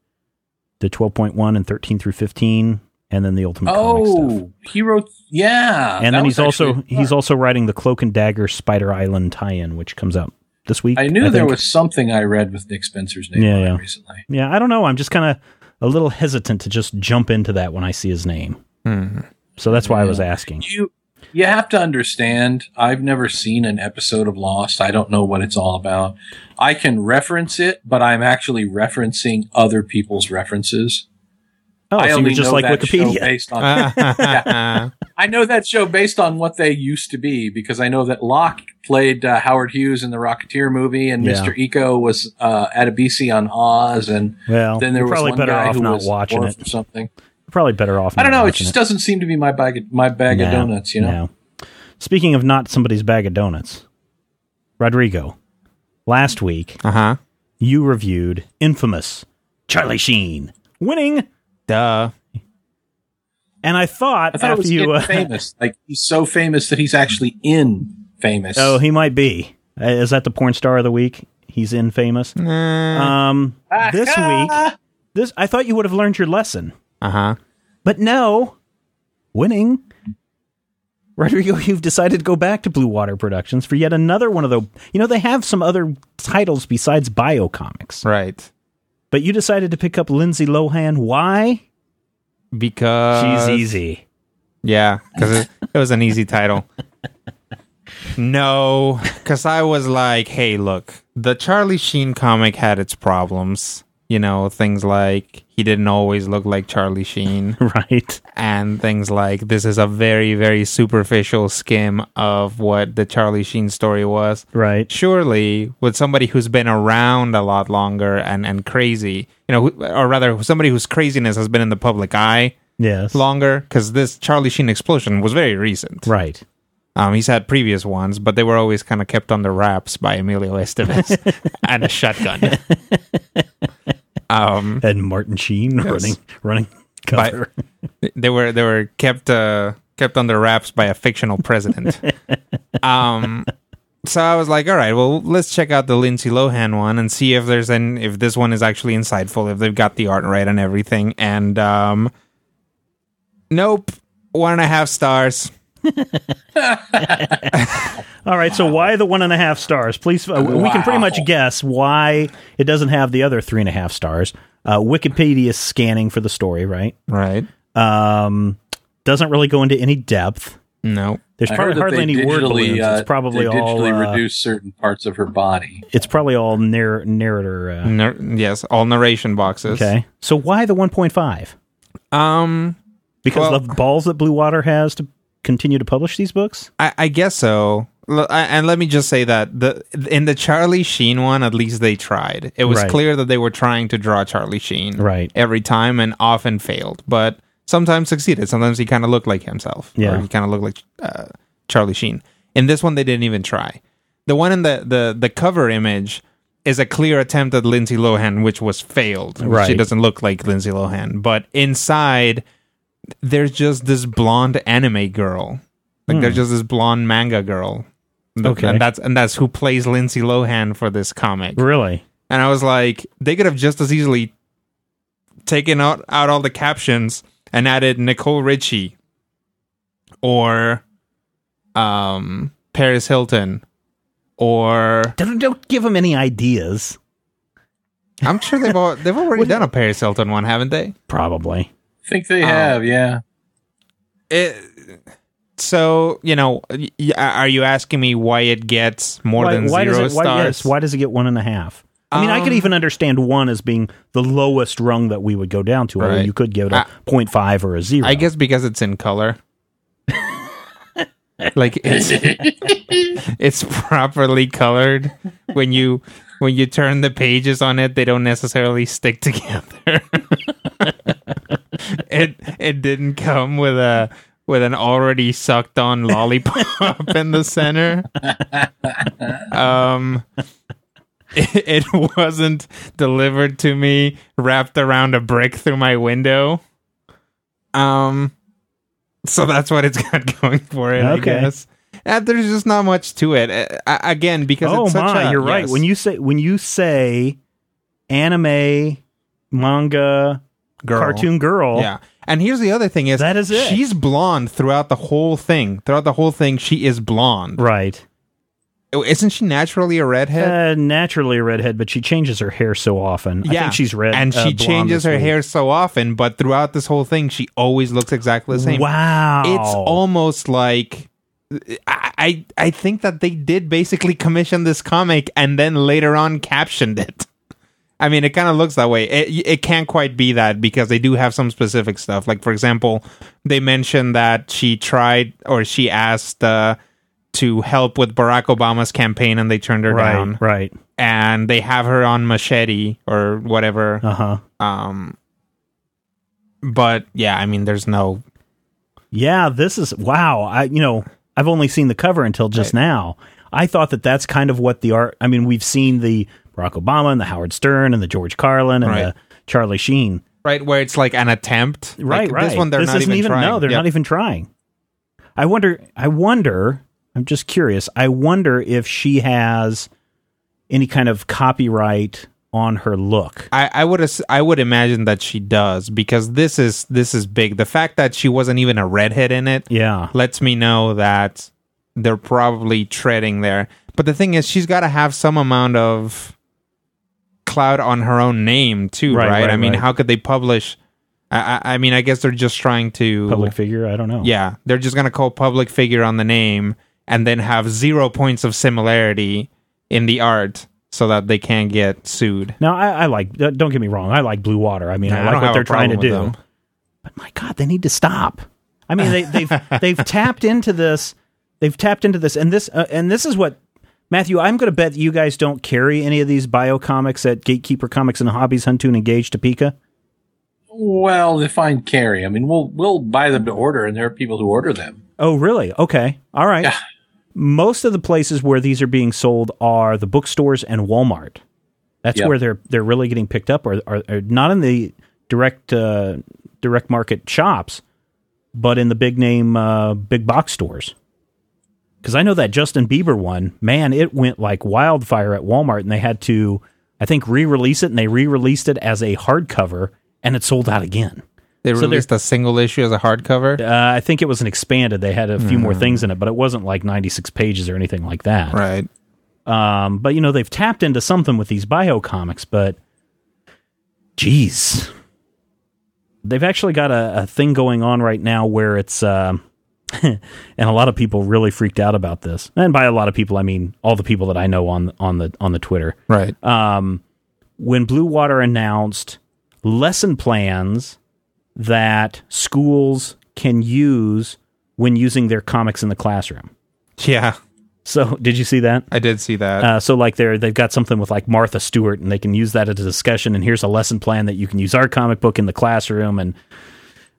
D: the 12.1 and 13 through 15, and then the Ultimate Comics stuff.
A: Oh, he wrote. Yeah,
D: And then he's also
A: actually-
D: he's also writing the Cloak and Dagger Spider Island tie-in, which comes out this week.
A: I knew there was something I read with Nick Spencer's name
D: Yeah, yeah.
A: recently.
D: Yeah, I don't know. I'm just kind of a little hesitant to just jump into that when I see his name.
C: Hmm.
D: So that's why I was asking.
A: You you have to understand. I've never seen an episode of Lost. I don't know what it's all about. I can reference it, but I'm actually referencing other people's references.
D: Oh,
A: I
D: so
A: only
D: just
A: know
D: like
A: that show based on *laughs* *laughs* I know that show based on what they used to be because I know that Locke played uh, Howard Hughes in the Rocketeer movie, and
D: Yeah.
A: Mr. Eko was uh, Adebisi on Oz, and
D: Well,
A: then there
D: you're
A: was
D: probably
A: one
D: better
A: guy
D: off
A: who
D: not
A: was
D: watching it.
A: or something.
D: Probably better off.
A: I don't know. It
D: watching
A: just doesn't seem to be my bag of, my bag of donuts. You know.
D: no. Speaking of not somebody's bag of donuts, Rodrigo, last week
C: Uh huh.
D: you reviewed Infamous Charlie Sheen winning,
C: Duh.
D: and I thought,
A: I thought it
D: after
A: was
D: you, uh,
A: famous. Like he's so famous that he's actually in famous.
D: oh, he might be. Uh, Is that the porn star of the week? He's in famous. Um, this week, this I thought you would have learned your lesson,
C: Uh huh.
D: but no, winning. Rodrigo, *laughs* you've decided to go back to Blue Water Productions for yet another one of the. You know, they have some other titles besides Biocomics.
C: Right.
D: But you decided to pick up Lindsay Lohan. Why?
C: because
D: She's easy.
C: Yeah, because it, it was an easy title. No, because I was like, hey, look, the Charlie Sheen comic had its problems. You know, things like he didn't always look like Charlie Sheen, *laughs*
D: Right.
C: and things like this is a very, very superficial skim of what the Charlie Sheen story was.
D: Right.
C: Surely, with somebody who's been around a lot longer and, and crazy, you know, or rather, somebody whose craziness has been in the public eye
D: Yes.
C: longer because this Charlie Sheen explosion was very recent.
D: Right.
C: Um, he's had previous ones, but they were always kind of kept under wraps by Emilio Estevez *laughs* and a shotgun. *laughs* um,
D: And Martin Sheen running running
C: By- *laughs* they were they were kept uh, kept under wraps by a fictional president. *laughs* um, so I was like, all right, well, let's check out the Lindsay Lohan one and see if there's an if this one is actually insightful, if they've got the art right and everything. And um, nope, one and a half stars. *laughs*
D: All right. So why the one and a half stars? Please, uh, we can pretty much guess why it doesn't have the other three and a half stars. Uh, Wikipedia is scanning for the story, right?
C: Right?
D: Um, doesn't really go into any depth.
C: No.
D: There's
A: I
D: probably hardly
A: they
D: any word
A: digitally,
D: balloons.
A: uh,
D: It's probably
A: they
D: all.
A: digitally
D: Uh,
A: reduce certain parts of her body.
D: it's probably all narr- narrator. Uh,
C: Nar- yes, all narration boxes.
D: okay. So why the 1.5?
C: Um,
D: Because
C: Well-
D: the balls that Blue Water has to continue to publish these books.
C: I, I guess so. L- I- And let me just say that the in the Charlie Sheen one, at least they tried. It was
D: Right.
C: clear that they were trying to draw Charlie Sheen
D: Right.
C: every time, and often failed, but sometimes succeeded. Sometimes he kind of looked like himself.
D: Yeah.
C: or he kind of looked like uh, Charlie Sheen. In this one, they didn't even try. The one in the the the cover image is a clear attempt at Lindsay Lohan, which was failed.
D: Right.
C: She doesn't look like Lindsay Lohan, but inside there's just this blonde anime girl. Like there's just this blonde manga girl.
D: Hmm. Okay.
C: And that's and that's who plays Lindsay Lohan for this comic.
D: Really?
C: And I was like, they could have just as easily taken out, out all the captions and added Nicole Richie or um Paris Hilton or
D: Don't, don't give them any ideas.
C: I'm sure they've all, they've already done a Paris Hilton one, haven't they?
D: Probably.
A: I think they
C: Um,
A: have, yeah.
C: It, so you know, y- y- are you asking me why it gets more
D: why,
C: than
D: why
C: zero
D: does it? Why,
C: stars?
D: yes, why does it get one and a half? I mean, I could
C: Um,
D: even understand one as being the lowest rung that we would go down to. Although
C: Right.
D: you could give it a
C: I-
D: 0.5 or a zero.
C: I guess because it's in color. like it's *laughs* it's properly colored. When you when you turn the pages on it, they don't necessarily stick together. *laughs* it it didn't come with a with an already sucked on lollipop in the center. Um it, it wasn't delivered to me wrapped around a brick through my window. Um, so that's what it's got *laughs* going for it, I
D: Okay.
C: guess. And there's just not much to it. Uh, uh, again, because
D: oh
C: it's such
D: my,
C: a,
D: you're right. When you say when you say anime, manga,
C: Girl.
D: cartoon girl,
C: yeah. And here's the other thing: is
D: That is it.
C: She's blonde throughout the whole thing. Throughout the whole thing, she is blonde.
D: right.
C: Oh, Isn't she naturally a redhead?
D: Uh, naturally a redhead, but she changes her hair so often. I think she's red,
C: and
D: uh,
C: she
D: blonde
C: changes
D: this
C: her
D: week.
C: hair so often. But throughout this whole thing, she always looks exactly the same.
D: Wow,
C: it's almost like I, I I think that they did basically commission this comic and then later on captioned it. I mean, it kind of looks that way. It it can't quite be that because they do have some specific stuff. Like for example, they mentioned that she tried or she asked uh, to help with Barack Obama's campaign and they turned her
D: right,
C: down.
D: right.
C: And they have her on Machete or whatever.
D: Uh huh.
C: Um, but yeah, I mean, there's no
D: Yeah, this is wow. I you know I've only seen the cover until just
C: Right.
D: now. I thought that that's kind of what the art. I mean, we've seen the Barack Obama and the Howard Stern and the George Carlin and
C: Right.
D: the Charlie Sheen.
C: right where it's like an attempt.
D: Right,
C: Like,
D: right.
C: This one they're
D: this
C: not
D: isn't
C: even, trying.
D: No, they're
C: Yep.
D: not even trying. I wonder. I wonder. I'm just curious. I wonder if she has any kind of copyright on her look.
C: I, I would I would imagine that she does because this is this is big. The fact that she wasn't even a redhead in it
D: Yeah.
C: lets me know that they're probably treading there. But the thing is, she's got to have some amount of cloud on her own name too,
D: Right,
C: right?
D: right,
C: I mean,
D: right.
C: how could they publish? I, I, mean, I guess they're just trying to
D: Public figure. I don't know.
C: Yeah, they're just gonna call public figure on the name and then have zero points of similarity in the art so that they can't get sued.
D: Now I, I like. uh, Don't get me wrong. I like Blue Water. I mean,
C: Yeah, I
D: I like what they're trying to do.
C: them.
D: But my God, they need to stop. I mean, they, they've *laughs* they've tapped into this. They've tapped into this, and this uh, and this is what Matthew. I'm going to bet you guys don't carry any of these bio comics at Gatekeeper Comics and Hobbies, Huntoon, and Gage, Topeka.
A: Well, define carry. I mean, we'll we'll buy them to order, and there are people who order them.
D: Oh, really? Okay. All right.
A: Yeah.
D: Most of the places where these are being sold are the bookstores and Walmart. That's
A: Yep.
D: where they're they're really getting picked up, or are, are not in the direct uh, direct market shops, but in the big name uh, big box stores. Because I know that Justin Bieber one, man, it went like wildfire at Walmart, and they had to, I think, re-release it, and they re-released it as a hardcover, and it sold out again.
C: They
D: So
C: released a single issue as a hardcover.
D: Uh, I think it was an expanded. They had a few more things in it, but it wasn't like 96 pages or anything like that.
C: Right.
D: Um, but you know, they've tapped into something with these bio comics, but geez, they've actually got a, a thing going on right now where it's, um *laughs* and a lot of people really freaked out about this. And by a lot of people, I mean all the people that I know on on the on the Twitter.
C: Right.
D: Um, when Blue Water announced lesson plans that schools can use when using their comics in the classroom.
C: yeah,
D: So, did you see that?
C: I did see that.
D: Uh, so like they're they've got something with like Martha Stewart, and they can use that as a discussion. And here's a lesson plan that you can use our comic book in the classroom. And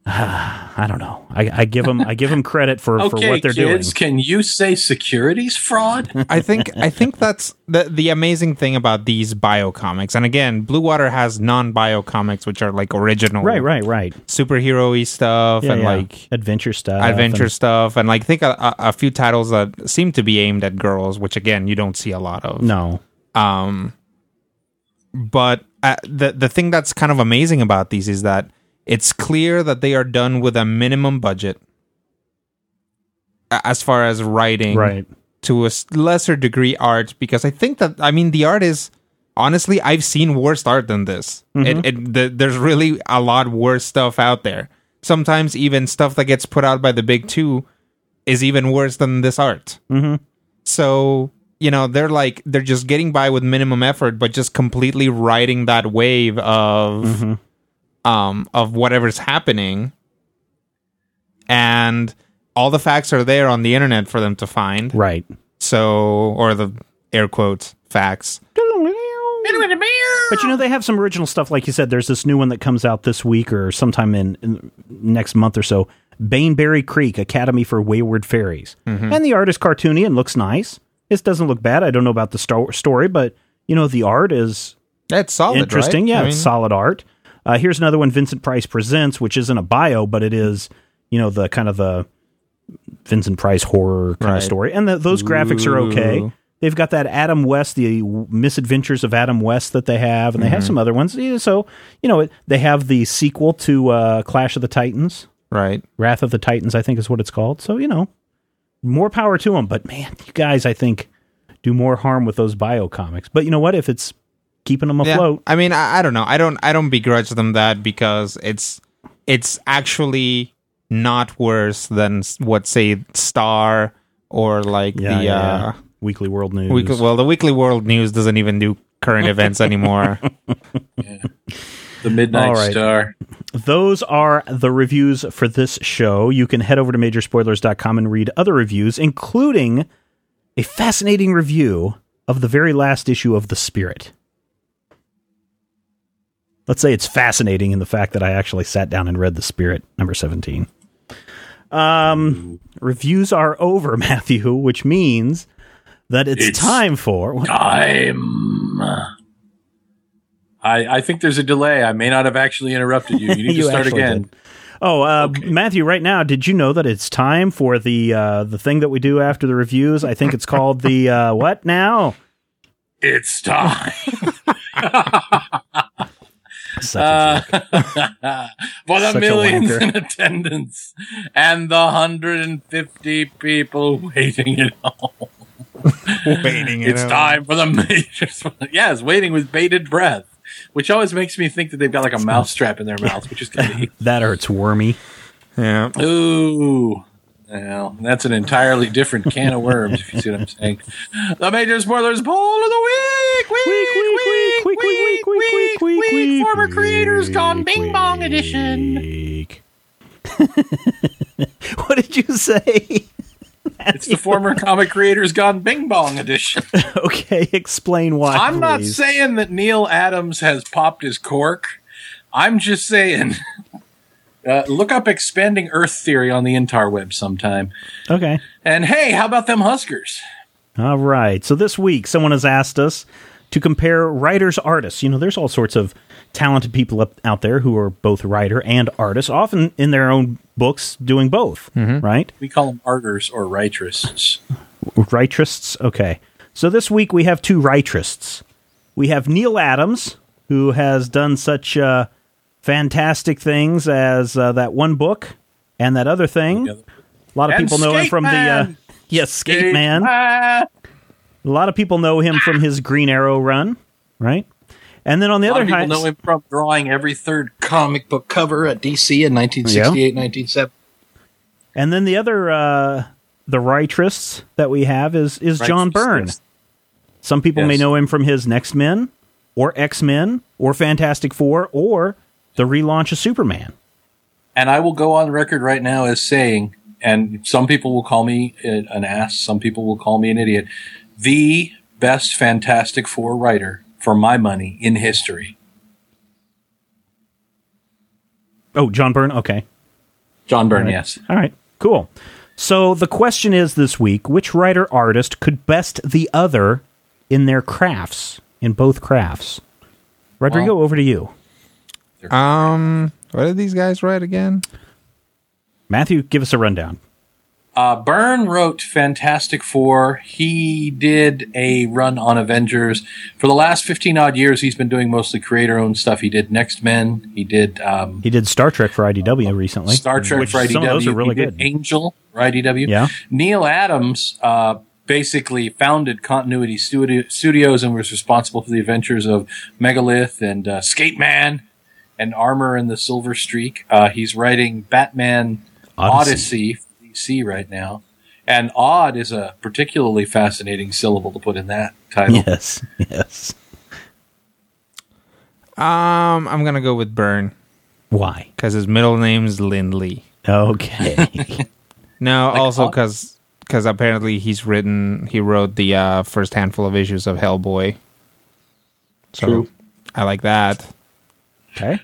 D: *sighs* I don't know. I, I give them I give them credit for, for what they're
A: kids,
D: doing.
A: can you say securities fraud? *laughs*
C: I think I think that's the the amazing thing about these bio comics. And again, Blue Water has non bio comics, which are like original,
D: Right, right, right.
C: superhero y stuff
D: Yeah,
C: and
D: yeah.
C: like
D: adventure stuff,
C: adventure
D: and-
C: stuff, and like think a, a, a few titles that seem to be aimed at girls, which again you don't see a lot of.
D: no,
C: Um, but uh, the the thing that's kind of amazing about these is that it's clear that they are done with a minimum budget as far as writing,
D: right.
C: to a lesser degree art because I think that I mean the art is honestly I've seen worse art than this. It, it the, there's really a lot worse stuff out there. Sometimes even stuff that gets put out by the big two is even worse than this art.
D: Mhm.
C: So you know they're like they're just getting by with minimum effort, but just completely riding that wave of um of whatever's happening, and all the facts are there on the internet for them to find.
D: Right.
C: So, or the air quotes facts.
D: But you know, they have some original stuff. Like you said, there's this new one that comes out this week or sometime in, in next month or so. Baneberry Creek Academy for Wayward Fairies, and the art is cartoony and looks nice. It doesn't look bad. I don't know about the sto- story, but you know, the art is
C: That's solid,
D: interesting.
C: right?
D: Yeah,
C: I
D: it's
C: mean,
D: solid art. Uh, here's another one, Vincent Price presents, which isn't a bio, but it is, you know, the kind of the Vincent Price horror kind
C: Right.
D: of story, and the, those graphics are okay. They've got that Adam West, the Misadventures of Adam West that they have, and they
C: Mm-hmm.
D: have some other ones. So you know, it- they have the sequel to uh, Clash of the Titans,
C: right.
D: Wrath of the Titans, I think is what it's called. So you know, more power to them. But man, you guys, I think do more harm with those bio comics. But you know what? If it's keeping them
C: Yeah.
D: afloat,
C: I mean, I, I don't know. I don't. I don't begrudge them that because it's it's actually not worse than what say Star or like
D: yeah,
C: the
D: yeah,
C: uh,
D: yeah. Weekly World News.
C: weekly. Well, the Weekly World News doesn't even do current *laughs* events anymore.
A: The Midnight
D: All right.
A: Star.
D: Those are the reviews for this show. You can head over to majorspoilers.com and read other reviews, including a fascinating review of the very last issue of The Spirit. Let's say it's fascinating in the fact that I actually sat down and read The Spirit, number 17. Um, reviews are over, *laughs* Matthew, which means that it's,
A: It's-
D: time for. *laughs*
A: Time. I, I think there's a delay. I may not have actually interrupted you. You need *laughs*
D: You
A: to start again.
D: did. Oh, uh,
A: Okay.
D: Matthew, right now, did you know that it's time for the uh, the thing that we do after the reviews? I think it's called the uh, what now?
A: It's time. *laughs*
D: Such a.
A: Uh, *laughs* for the
D: Such a
A: millions
D: wanker.
A: in attendance and the 150 people waiting at home. *laughs*
C: Waiting.
A: It's
C: you know.
A: time for the majors. yes, waiting with bated breath, which always makes me think that they've got like a mousetrap in their mouth, which is kind of
D: That hurts wormy.
C: Yeah.
A: Ooh. Well, that's an entirely different can of worms, if you see what I'm saying. The major spoilers poll of the week! Week, week, week, week, week, week, week, Former creators gone bing bong edition.
D: What did you say?
A: It's the former comic creators gone bing bong edition.
D: okay, explain why.
A: I'm not
D: please.
A: saying that Neal Adams has popped his cork. I'm just saying. Uh, look up expanding Earth theory on the interweb sometime.
D: Okay.
A: And hey, how about them Huskers?
D: All right. So this week, someone has asked us to compare writers, artists. You know, there's all sorts of talented people up, out there who are both writer and artist, often in their own books doing both, right?
A: We call them arters or writerists.
D: Writerists. Okay. So this week we have two writerists. We have Neal Adams, who has done such uh, fantastic things as uh, that one book and that other thing. A lot of
A: And
D: people know him
A: Skate
D: from the uh,
A: Man. *laughs*
D: yes, Skate Man.
A: Ah,
D: A lot of people know him from his Green Arrow run, right? And then on the other
A: of people
D: hand,
A: know him from drawing every third comic book cover at DC in 1968, 1970.
D: and then the other uh, the writerists that we have is is John Byrne. Some people may know him from his Next Men, or X Men, or Fantastic Four, or the relaunch of Superman.
A: And I will go on record right now as saying, and some people will call me an ass, some people will call me an idiot, the best Fantastic Four writer for my money in history.
D: Oh, John Byrne. Okay,
A: John Byrne,
D: All right.
A: yes.
D: all right, cool. So the question is this week: which writer artist could best the other in their crafts, in both crafts? Rodrigo, over to you.
C: Um, what did these guys write again?
D: Matthew, give us a rundown.
A: Uh, Byrne wrote Fantastic Four. He did a run on Avengers. For the last 15 odd years, he's been doing mostly creator owned stuff. He did Next Men. He did um,
D: He did Star Trek for IDW recently.
A: Star Trek
D: which
A: for IDW.
D: Some of those are really
A: he did
D: good.
A: Angel for IDW.
D: Yeah.
A: Neal Adams uh, basically founded Continuity Studio- Studios and was responsible for the adventures of Megalith and uh, Skate Man and Armor and the Silver Streak. Uh, he's writing Batman
D: Odyssey.
A: Odyssey. For DC right now. And odd is a particularly fascinating syllable to put in that title.
D: Yes, yes.
C: Um, I'm gonna go with Byrne
D: Why?
C: because his middle name's Lindley.
D: Okay. *laughs*
C: No, also
A: Odd?
C: because apparently he's written he wrote the uh, first handful of issues of Hellboy. So
A: True.
C: I like that.
D: okay.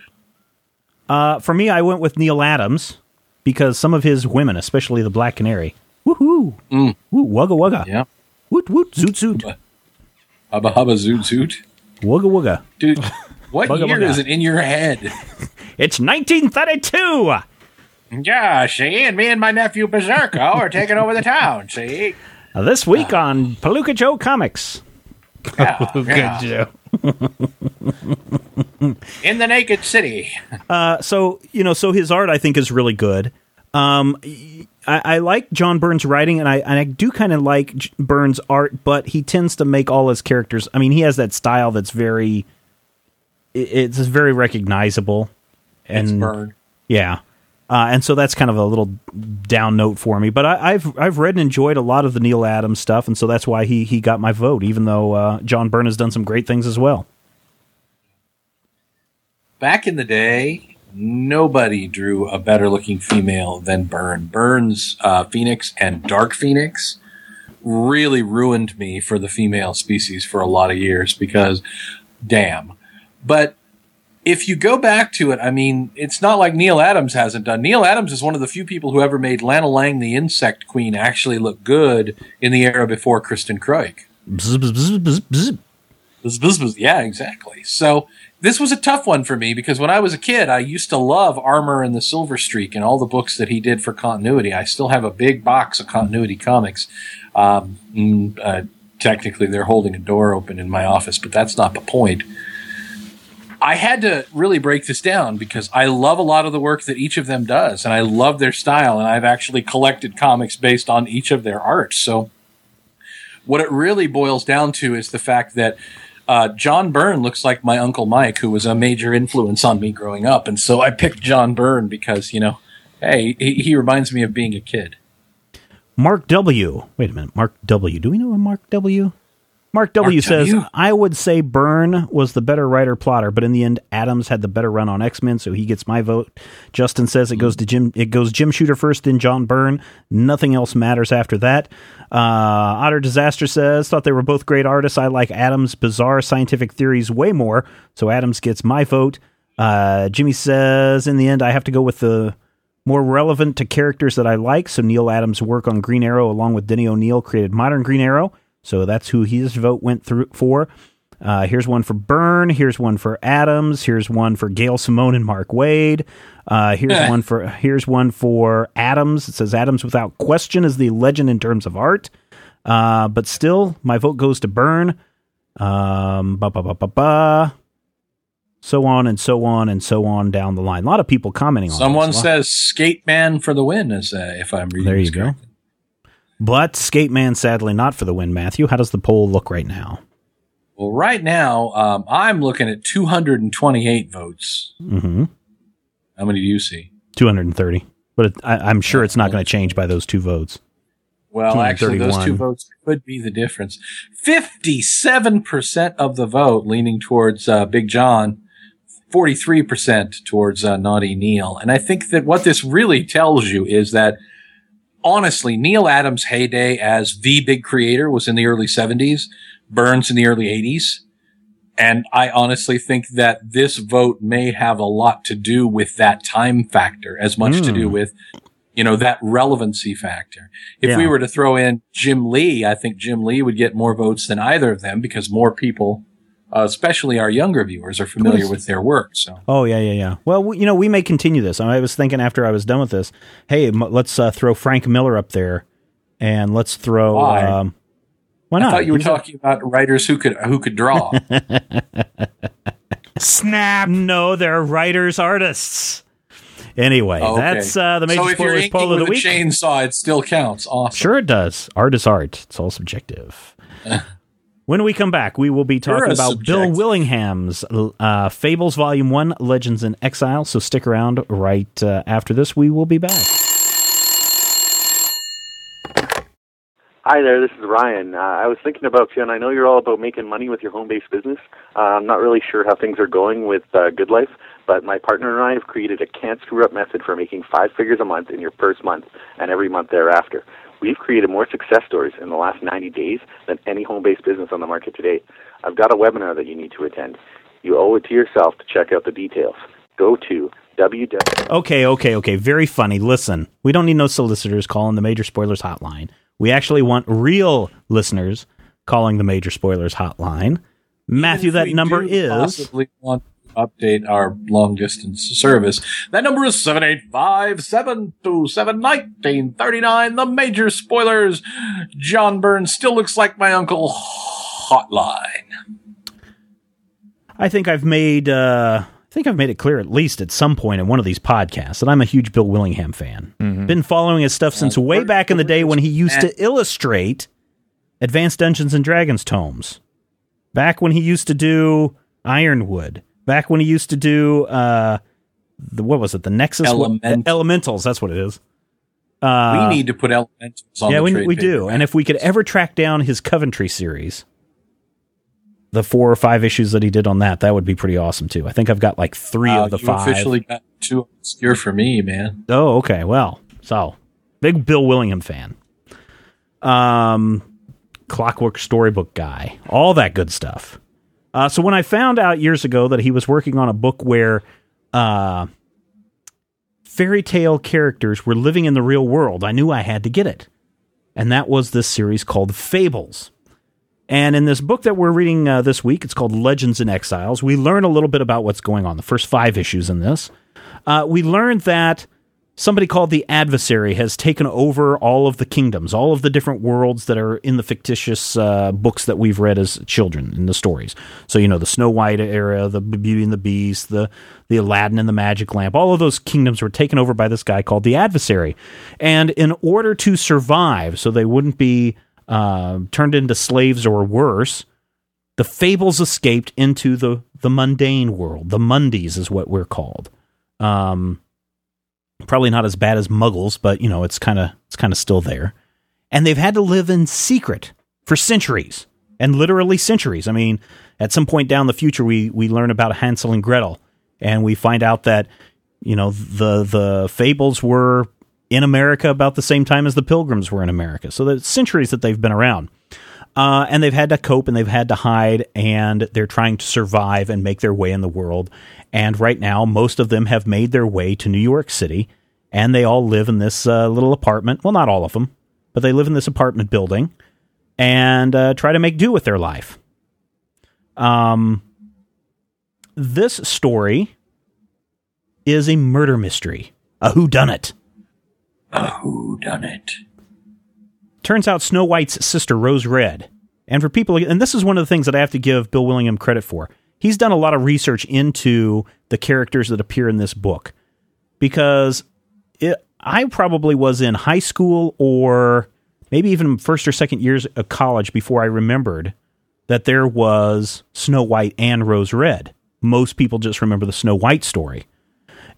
D: Uh, for me, I went with Neal Adams because some of his women, especially the Black Canary, woohoo,
A: Mm.
D: woo, wugga wugga,
A: Yeah.
D: woot woot, zoot zoot,
A: Hubba hubba zoot zoot.
D: wugga wugga.
A: Dude, *laughs* what
D: Bugga
A: year
D: bugga.
A: is it in your head? *laughs*
D: It's 1932.
A: Yeah, see, and me and my nephew Berserko are taking over the town, see?
D: This week on Palooka Joe Comics.
A: Yeah, *laughs* yeah.
C: Joe. *laughs*
A: In the Naked City. *laughs*
D: Uh, so you know, so his art I think is really good. Um, I, I like John Byrne's writing, and I and I do kind of like J- Byrne's art, but he tends to make all his characters. I mean, he has that style that's very, i- it's very recognizable, and
A: It's Byrne.
D: yeah, uh, and so that's kind of a little down note for me. But I, I've I've read and enjoyed a lot of the Neal Adams stuff, and so that's why he he got my vote, even though uh, John Byrne has done some great things as well.
A: Back in the day, nobody drew a better looking female than Byrne. Byrne's uh, Phoenix and Dark Phoenix really ruined me for the female species for a lot of years because damn. But if you go back to it, I mean, it's not like Neal Adams hasn't done. Neal Adams is one of the few people who ever made Lana Lang, the insect queen, actually look good in the era before Kristin Kreuk. Yeah, exactly. So this was a tough one for me because when I was a kid, I used to love Armor and the Silver Streak and all the books that he did for continuity. I still have a big box of continuity comics. Um, mm, uh, technically, they're holding a door open in my office, but that's not the point. I had to really break this down because I love a lot of the work that each of them does, and I love their style, and I've actually collected comics based on each of their arts. So what it really boils down to is the fact that uh, John Byrne looks like my uncle Mike, who was a major influence on me growing up, and so I picked John Byrne because you know, hey, he, he reminds me of being a kid.
D: Mark W. Wait a minute, Mark W. Do we know a Mark W? Mark W
A: Mark
D: says,
A: W.
D: I would say Byrne was the better writer plotter, but in the end, Adams had the better run on X Men, so he gets my vote. Justin says it goes to Jim. It goes Jim Shooter first, then John Byrne. Nothing else matters after that. Uh, Otter Disaster says thought they were both great artists. I like Adams' bizarre scientific theories way more, so Adams gets my vote. Uh, Jimmy says in the end, I have to go with the more relevant to characters that I like. So Neal Adams' work on Green Arrow, along with Denny O'Neil, created modern Green Arrow. So that's who his vote went through for. Uh, here's one for Byrne. Here's one for Adams. Here's one for Gail Simone and Mark Waid. Uh, here's one for here's one for Adams. It says Adams without question is the legend in terms of art. Uh, but still, my vote goes to Byrne. Um, ba ba ba ba ba. So on and so on and so on down the line. A lot of people commenting on
A: Someone says "Skate Man" for the win, as uh, if I'm reading.
D: There you
A: this
D: go.
A: correctly.
D: But Skate Man, sadly, not for the win. Matthew, how does the poll look right now?
A: Well, right now um, I'm looking at 228 votes.
D: Mm-hmm.
A: How many do you see?
D: 230. But it, I, I'm sure it's not going to change by those two votes.
A: Well, actually, those two votes could be the difference. 57% of the vote leaning towards uh, Big John, 43% towards uh, Naughty Neal. And I think that what this really tells you is that, honestly, Neal Adams' heyday as the big creator was in the early 70s, Byrne's in the early 80s. And I honestly think that this vote may have a lot to do with that time factor as much to do
D: Hmm.
A: with you know, that relevancy factor. If we were to throw in Jim Lee, I think Jim Lee would get more votes than either of them because more people, uh, especially our younger viewers, are familiar with their work. So,
D: Oh, yeah, yeah, yeah. Well, we, you know, we may continue this. I was thinking after I was done with this, hey, m- let's uh, throw Frank Miller up there and let's throw.
A: Why?
D: Um, why
A: I thought you were
D: He's a-
A: talking about writers who could who could draw. *laughs*
C: Snap.
D: No, they're writers, artists. Anyway,
A: Oh, okay.
D: that's uh, the major
A: so
D: spoilers poll of the
A: a
D: week.
A: chainsaw, it still counts. Awesome.
D: Sure, it does. Art is art. It's all subjective. *laughs* when we come back, we will be talking
A: a
D: about Bill. Willingham's uh, Fables Volume 1 Legends in Exile. So stick around right uh, after this. We will be back.
E: Hi there, this is Ryan. Uh, I was thinking about you, and I know you're all about making money with your home-based business. Uh, I'm not really sure how things are going with uh, Good Life, but my partner and I have created a can't screw up method for making five figures a month in your first month and every month thereafter. We've created more success stories in the last 90 days than any home-based business on the market today. I've got a webinar that you need to attend. You owe it to yourself to check out the details. Go to www.
D: Okay, okay, okay. Very funny. Listen, we don't need no solicitors calling the Major Spoilers Hotline. We actually want real listeners calling the Major Spoilers Hotline. Matthew, that number is.
A: possibly want to update our long distance service. That number is 785-727-1939. The major spoilers. John Byrne still looks like my uncle hotline.
D: I think I've made uh, I think I've made it clear at least at some point in one of these podcasts that I'm a huge Bill Willingham fan. Been following his stuff since way back in the day when he used to illustrate Advanced Dungeons and Dragons tomes. Back when he used to do Ironwood. Back when he used to do uh, the what was it? The Nexus
A: Elementals.
D: Elementals. That's what it is. Uh,
A: we need to put elementals on
D: yeah,
A: the
D: we, we do.
A: paperback.
D: And if we could ever track down his Coventry series, the four or five issues that he did on that, that would be pretty awesome too. I think I've got like three
A: Wow,
D: of the
A: you
D: five.
A: officially got too obscure for me, man.
D: Oh, okay. Well, so big Bill Willingham fan. Um, Clockwork Storybook guy, all that good stuff. Uh, so when I found out years ago that he was working on a book where uh, fairy tale characters were living in the real world, I knew I had to get it, and that was this series called Fables. And in this book that we're reading uh, this week, it's called Legends and Exiles. We learn a little bit about what's going on. The first five issues in this, uh, we learned that somebody called the adversary has taken over all of the kingdoms, all of the different worlds that are in the fictitious uh, books that we've read as children in the stories. So you know the Snow White era, the Beauty and the Beast, the the Aladdin and the Magic Lamp. All of those kingdoms were taken over by this guy called the adversary, and in order to survive, so they wouldn't be uh, turned into slaves or worse, the fables escaped into the the mundane world. The Mundies is what we're called. Um, probably not as bad as Muggles, but you know it's kind of it's kind of still there. And they've had to live in secret for centuries, and literally centuries. I mean, at some point down the future, we we learn about Hansel and Gretel, and we find out that you know the the fables were in America about the same time as the Pilgrims were in America. So the centuries that they've been around. Uh, and they've had to cope and they've had to hide and they're trying to survive and make their way in the world. And right now, most of them have made their way to New York City and they all live in this uh, little apartment. Well, not all of them, but they live in this apartment building and uh, try to make do with their life. Um, this story is a murder mystery, a whodunit.
A: A who done it?
D: Turns out Snow White's sister Rose Red. And for people, and this is one of the things that I have to give Bill Willingham credit for. He's done a lot of research into the characters that appear in this book because it, I probably was in high school or maybe even first or second years of college before I remembered that there was Snow White and Rose Red. Most people just remember the Snow White story.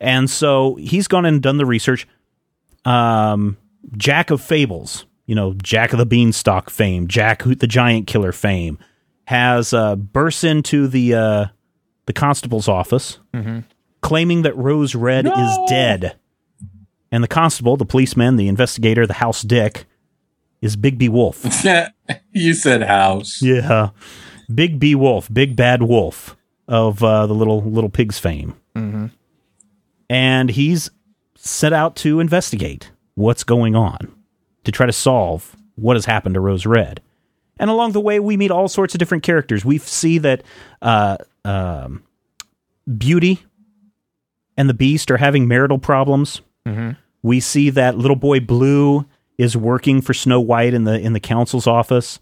D: And so he's gone and done the research. Um, Jack of Fables, you know, Jack of the Beanstalk fame, Jack the Giant Killer fame, has uh, burst into the uh, the constable's office, claiming that Rose Red is dead. And the constable, the policeman, the investigator, the house dick, is Bigby Wolf. *laughs*
A: you said house.
D: yeah, Bigby Wolf, Big Bad Wolf of uh, the little little pigs fame. And he's set out to investigate what's going on, to try to solve what has happened to Rose Red. And along the way, we meet all sorts of different characters. We see that uh, um, Beauty and the Beast are having marital problems. We see that little boy Blue is working for Snow White in the in the council's office.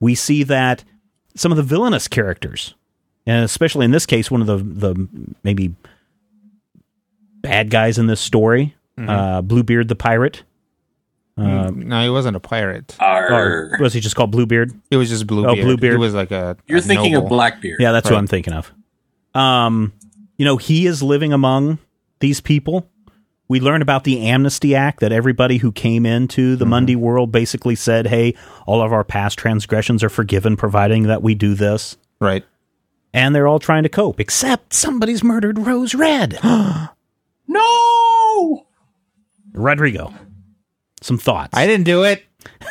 D: We see that some of the villainous characters, and especially in this case, one of the the maybe bad guys in this story, uh, Bluebeard the pirate. Uh,
C: no, he wasn't a pirate.
D: or was he just called Bluebeard?
C: It was just Bluebeard.
D: Oh, Bluebeard.
C: He was like a.
A: You're
C: a
A: thinking
C: noble.
A: of Blackbeard.
D: Yeah, that's what
C: Right.
D: I'm thinking of. Um, you know, he is living among these people. We learn about the Amnesty Act that everybody who came into the
C: Mm-hmm.
D: Mundy world basically said, "Hey, all of our past transgressions are forgiven, providing that we do this."
C: Right.
D: And they're all trying to cope, except somebody's murdered Rose Red. *gasps*
A: No.
D: Rodrigo, some thoughts.
C: I didn't do it. *laughs*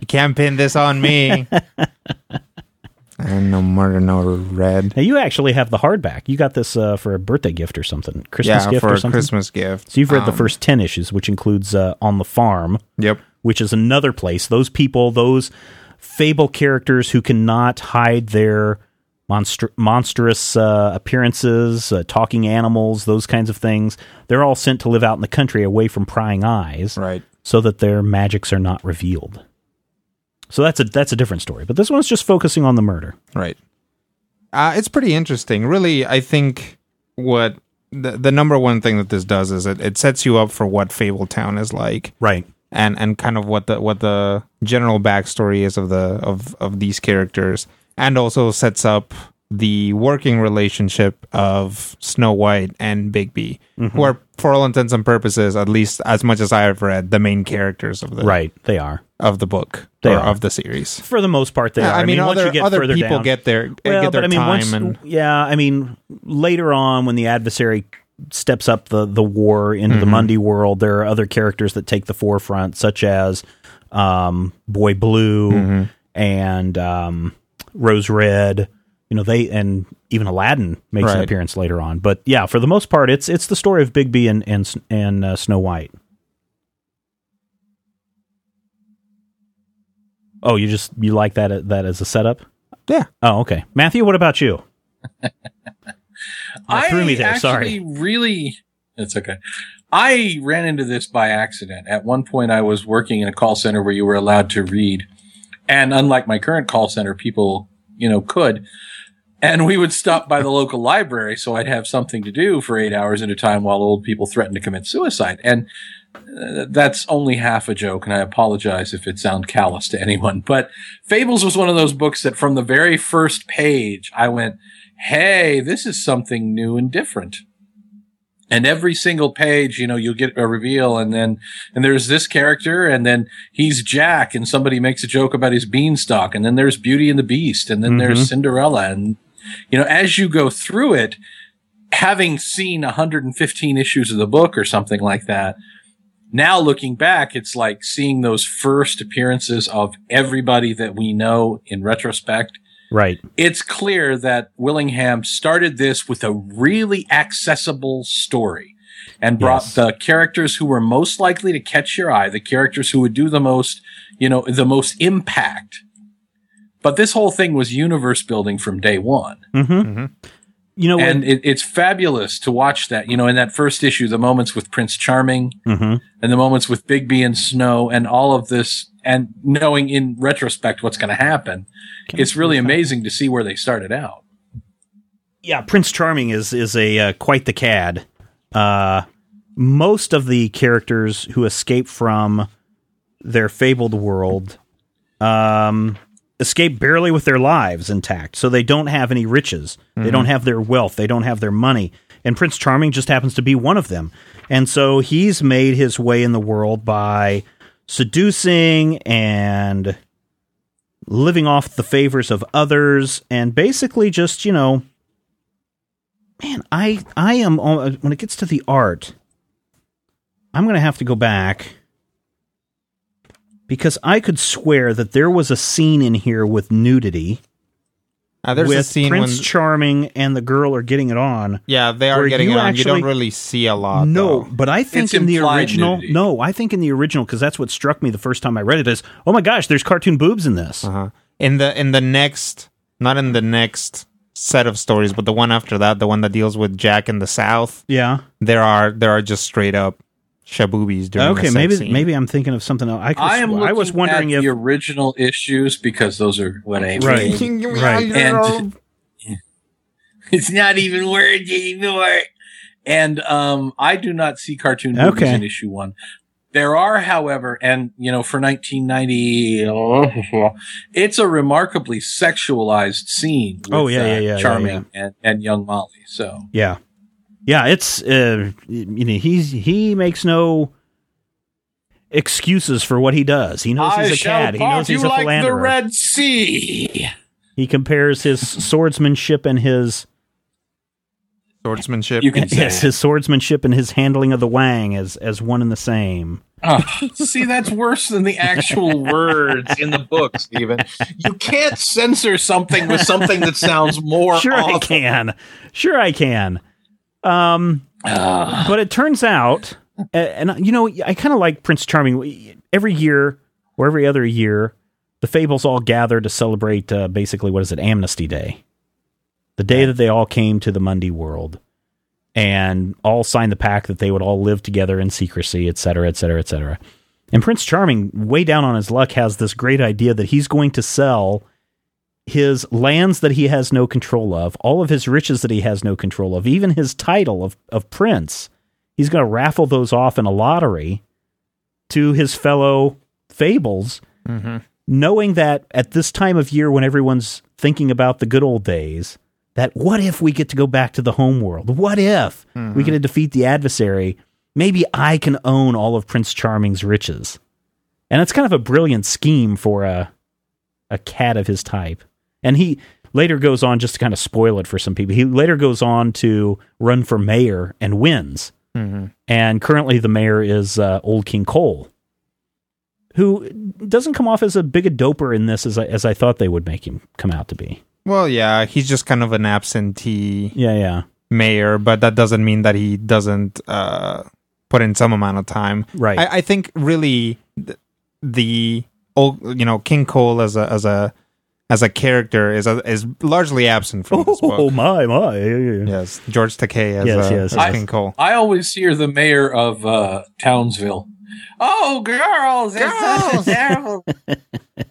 C: you can't pin this on me. *laughs* and no murder, no red.
D: now you actually have the hardback. You got this uh, for a birthday gift or something, Christmas
C: yeah,
D: gift
C: for
D: or
C: a
D: something.
C: Christmas gift.
D: So you've read the
C: Um,
D: first ten issues, which includes uh, On the Farm.
C: Yep.
D: which is another place. Those people, those fable characters who cannot hide their monstr- monstrous uh, appearances, uh, talking animals, those kinds of things, they're all sent to live out in the country away from prying eyes
C: Right.
D: so that their magics are not revealed. So that's a that's a different story. But this one's just focusing on the murder.
C: Right. Uh, it's pretty interesting. Really, I think what the, the number one thing that this does is it, it sets you up for what Fabletown is like.
D: Right.
C: and and kind of what the what the general backstory is of the of of these characters, and also sets up the working relationship of Snow White and Bigby, who are, for all intents and purposes, at least as much as I have read, the main characters of the
D: Right. They are.
C: of the book
D: They
C: or
D: are.
C: of the series.
D: For the most part, they
C: Yeah,
D: are.
C: I mean,
D: once
C: other
D: you get
C: other
D: further
C: people
D: down-
C: get their
D: well,
C: get their
D: but I mean, once,
C: and
D: yeah, I mean, later on when the adversary steps up the the war into the Mundy world, there are other characters that take the forefront, such as um, Boy Blue and um, Rose Red. You know, they and even Aladdin makes an appearance later on. But yeah, for the most part, it's it's the story of Bigby and and and uh, Snow White. Oh, you just you like that that as a setup?
C: yeah.
D: Oh, okay. Matthew, what about you? *laughs*
A: I
D: threw me there, sorry.
A: really. It's okay. I ran into this by accident. At one point, I was working in a call center where you were allowed to read, and unlike my current call center, people, you know, could. And we would stop by the local library, so I'd have something to do for eight hours at a time while old people threatened to commit suicide. And uh, that's only half a joke, and I apologize if it sounds callous to anyone. But Fables was one of those books that from the very first page, I went, hey, this is something new and different. And every single page, you know, you'll get a reveal and then, and there's this character and then he's Jack and somebody makes a joke about his beanstalk and then there's Beauty and the Beast and then there's mm-hmm. Cinderella and, you know, as you go through it, having seen 115 issues of the book or something like that, now looking back, it's like seeing those first appearances of everybody that we know in retrospect.
D: Right.
A: It's clear that Willingham started this with a really accessible story and brought
D: Yes.
A: the characters who were most likely to catch your eye, the characters who would do the most, you know, the most impact. But this whole thing was universe building from day one mm-hmm. Mm-hmm.
D: You know,
A: and it, it's fabulous to watch that. You know, in that first issue, the moments with Prince Charming
D: Mhm.
A: and the moments with Bigby and Snow and all of this, and knowing in retrospect what's going to happen, it's really amazing to see where they started out.
D: yeah, Prince Charming is is a uh, quite the cad. Uh, most of the characters who escape from their fabled world um, escape barely with their lives intact, so they don't have any riches. They don't mm-hmm. have their wealth. They don't have their money. And Prince Charming just happens to be one of them. And so he's made his way in the world by seducing and living off the favors of others and basically just, you know, man, I I am uh, when it gets to the art, I'm going to have to go back because I could swear that there was a scene in here with nudity
C: Uh, there's
D: with
C: a scene
D: Prince
C: when
D: Charming and the girl are getting it on.
C: yeah they are getting it on. you don't really see a lot.
D: No,
C: though.
D: but I think
A: It's
D: in the original,
A: nudity.
D: no, I think in the original because that's what struck me the first time I read it is, oh my gosh, there's cartoon boobs in this.
C: Uh-huh. In the in the next, not in the next set of stories, but the one after that, the one that deals with Jack in the South,
D: Yeah.
C: there are there are just straight up shaboobies during the
D: Okay, maybe
C: scene.
D: maybe I'm thinking of something else. I, could
A: I am.
D: I was wondering
A: at
D: if
A: the original issues because those are what I
D: Right.
A: read.
D: Right.
A: And *laughs* it's not even words anymore. And um, I do not see cartoon movies
D: Okay.
A: in issue one. There are, however, and you know, for 1990, *laughs* it's a remarkably sexualized scene. With,
D: Oh, yeah, yeah,
A: uh,
D: yeah, yeah,
A: Charming And, and young Molly. So
D: Yeah, yeah. It's uh, you know he's he makes no excuses for what he does. He knows he's a cad. He knows he's a philanderer.
A: Sea.
D: he compares his swordsmanship and his
C: swordsmanship.
A: You can say
D: yes, his swordsmanship and his handling of the wang as as one and the same.
A: Oh, see, that's worse than the actual *laughs* words in the book, Stephen. You can't censor something with something that sounds more
D: Sure, I can. Sure, I can. Um,
A: Ah.
D: but it turns out, and you know, I kind of like Prince Charming. Every year or every other year, the Fables all gather to celebrate. Uh, basically, what is it? Amnesty Day, the day that they all came to the Mundy world and all signed the pact that they would all live together in secrecy, et cetera, et cetera, et cetera. And Prince Charming, way down on his luck, has this great idea that he's going to sell his lands that he has no control of, all of his riches that he has no control of, even his title of, of prince. He's going to raffle those off in a lottery to his fellow fables, mm-hmm. knowing that at this time of year when everyone's thinking about the good old days, that what if we get to go back to the home world? What if we get mm-hmm. to defeat the adversary? Maybe I can own all of Prince Charming's riches. And it's kind of a brilliant scheme for a a cat of his type. And he later goes on just to kind of spoil it for some people. He later goes on to run for mayor and wins. And currently the mayor is uh, Old King Cole, who doesn't come off as a big a doper in this as I, as I thought they would make him come out to be.
C: well, yeah, he's just kind of an absentee
D: Yeah, yeah.
C: mayor, but that doesn't mean that he doesn't uh, put in some amount of time.
D: Right.
C: I, I think really th- the old, you know, King Cole as a as a as a character is a, is largely absent from this book. *laughs*
D: Oh my my.
C: Yes, George Takei as,
D: Yes,
C: uh,
D: yes,
C: as
A: yes.
C: King Cole.
A: I always hear the mayor of uh, Townsville. Oh, girls, it's such a terrible.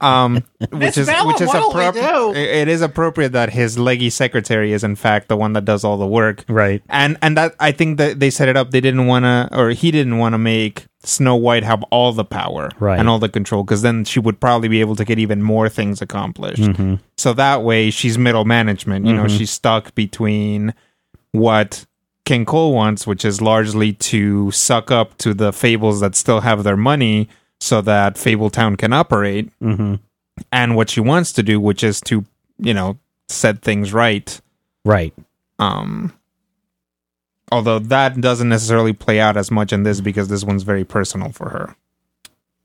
C: um, which is
A: Bella,
C: which is
A: what'll we
C: appropri-
A: do?
C: it is appropriate that his leggy secretary is in fact the one that does all the work,
D: Right.
C: and and that I think that they set it up. They didn't want to, or he didn't want to make Snow White have all the power
D: Right.
C: and all the control, because then she would probably be able to get even more things accomplished.
D: Mm-hmm.
C: So that way, she's middle management. You know, she's stuck between what King Cole wants, which is largely to suck up to the fables that still have their money, so that Fabletown can operate,
D: Mm-hmm.
C: and what she wants to do, which is to you know set things right.
D: Right.
C: Um, although that doesn't necessarily play out as much in this because this one's very personal for her.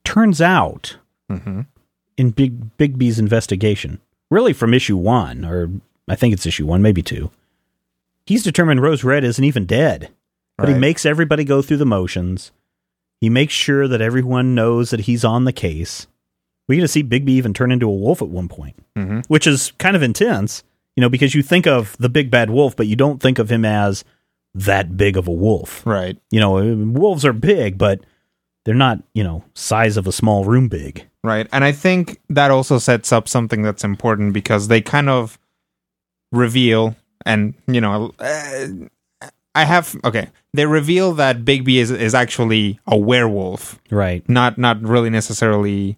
D: Turns out,
C: Mm-hmm.
D: in Big Bigby's investigation, really from issue one, or I think it's issue one, maybe two, he's determined Rose Red isn't even dead. But he makes everybody go through the motions. He makes sure that everyone knows that he's on the case. We get to see Bigby even turn into a wolf at one point,
C: Mm-hmm.
D: which is kind of intense, you know, because you think of the big bad wolf, but you don't think of him as that big of a wolf.
C: Right.
D: You know, wolves are big, but they're not, you know, size of a small room big.
C: Right. And I think that also sets up something that's important because they kind of reveal, and, you know, uh, I have, okay, they reveal that Bigby is, is actually a werewolf,
D: Right.
C: not, not really necessarily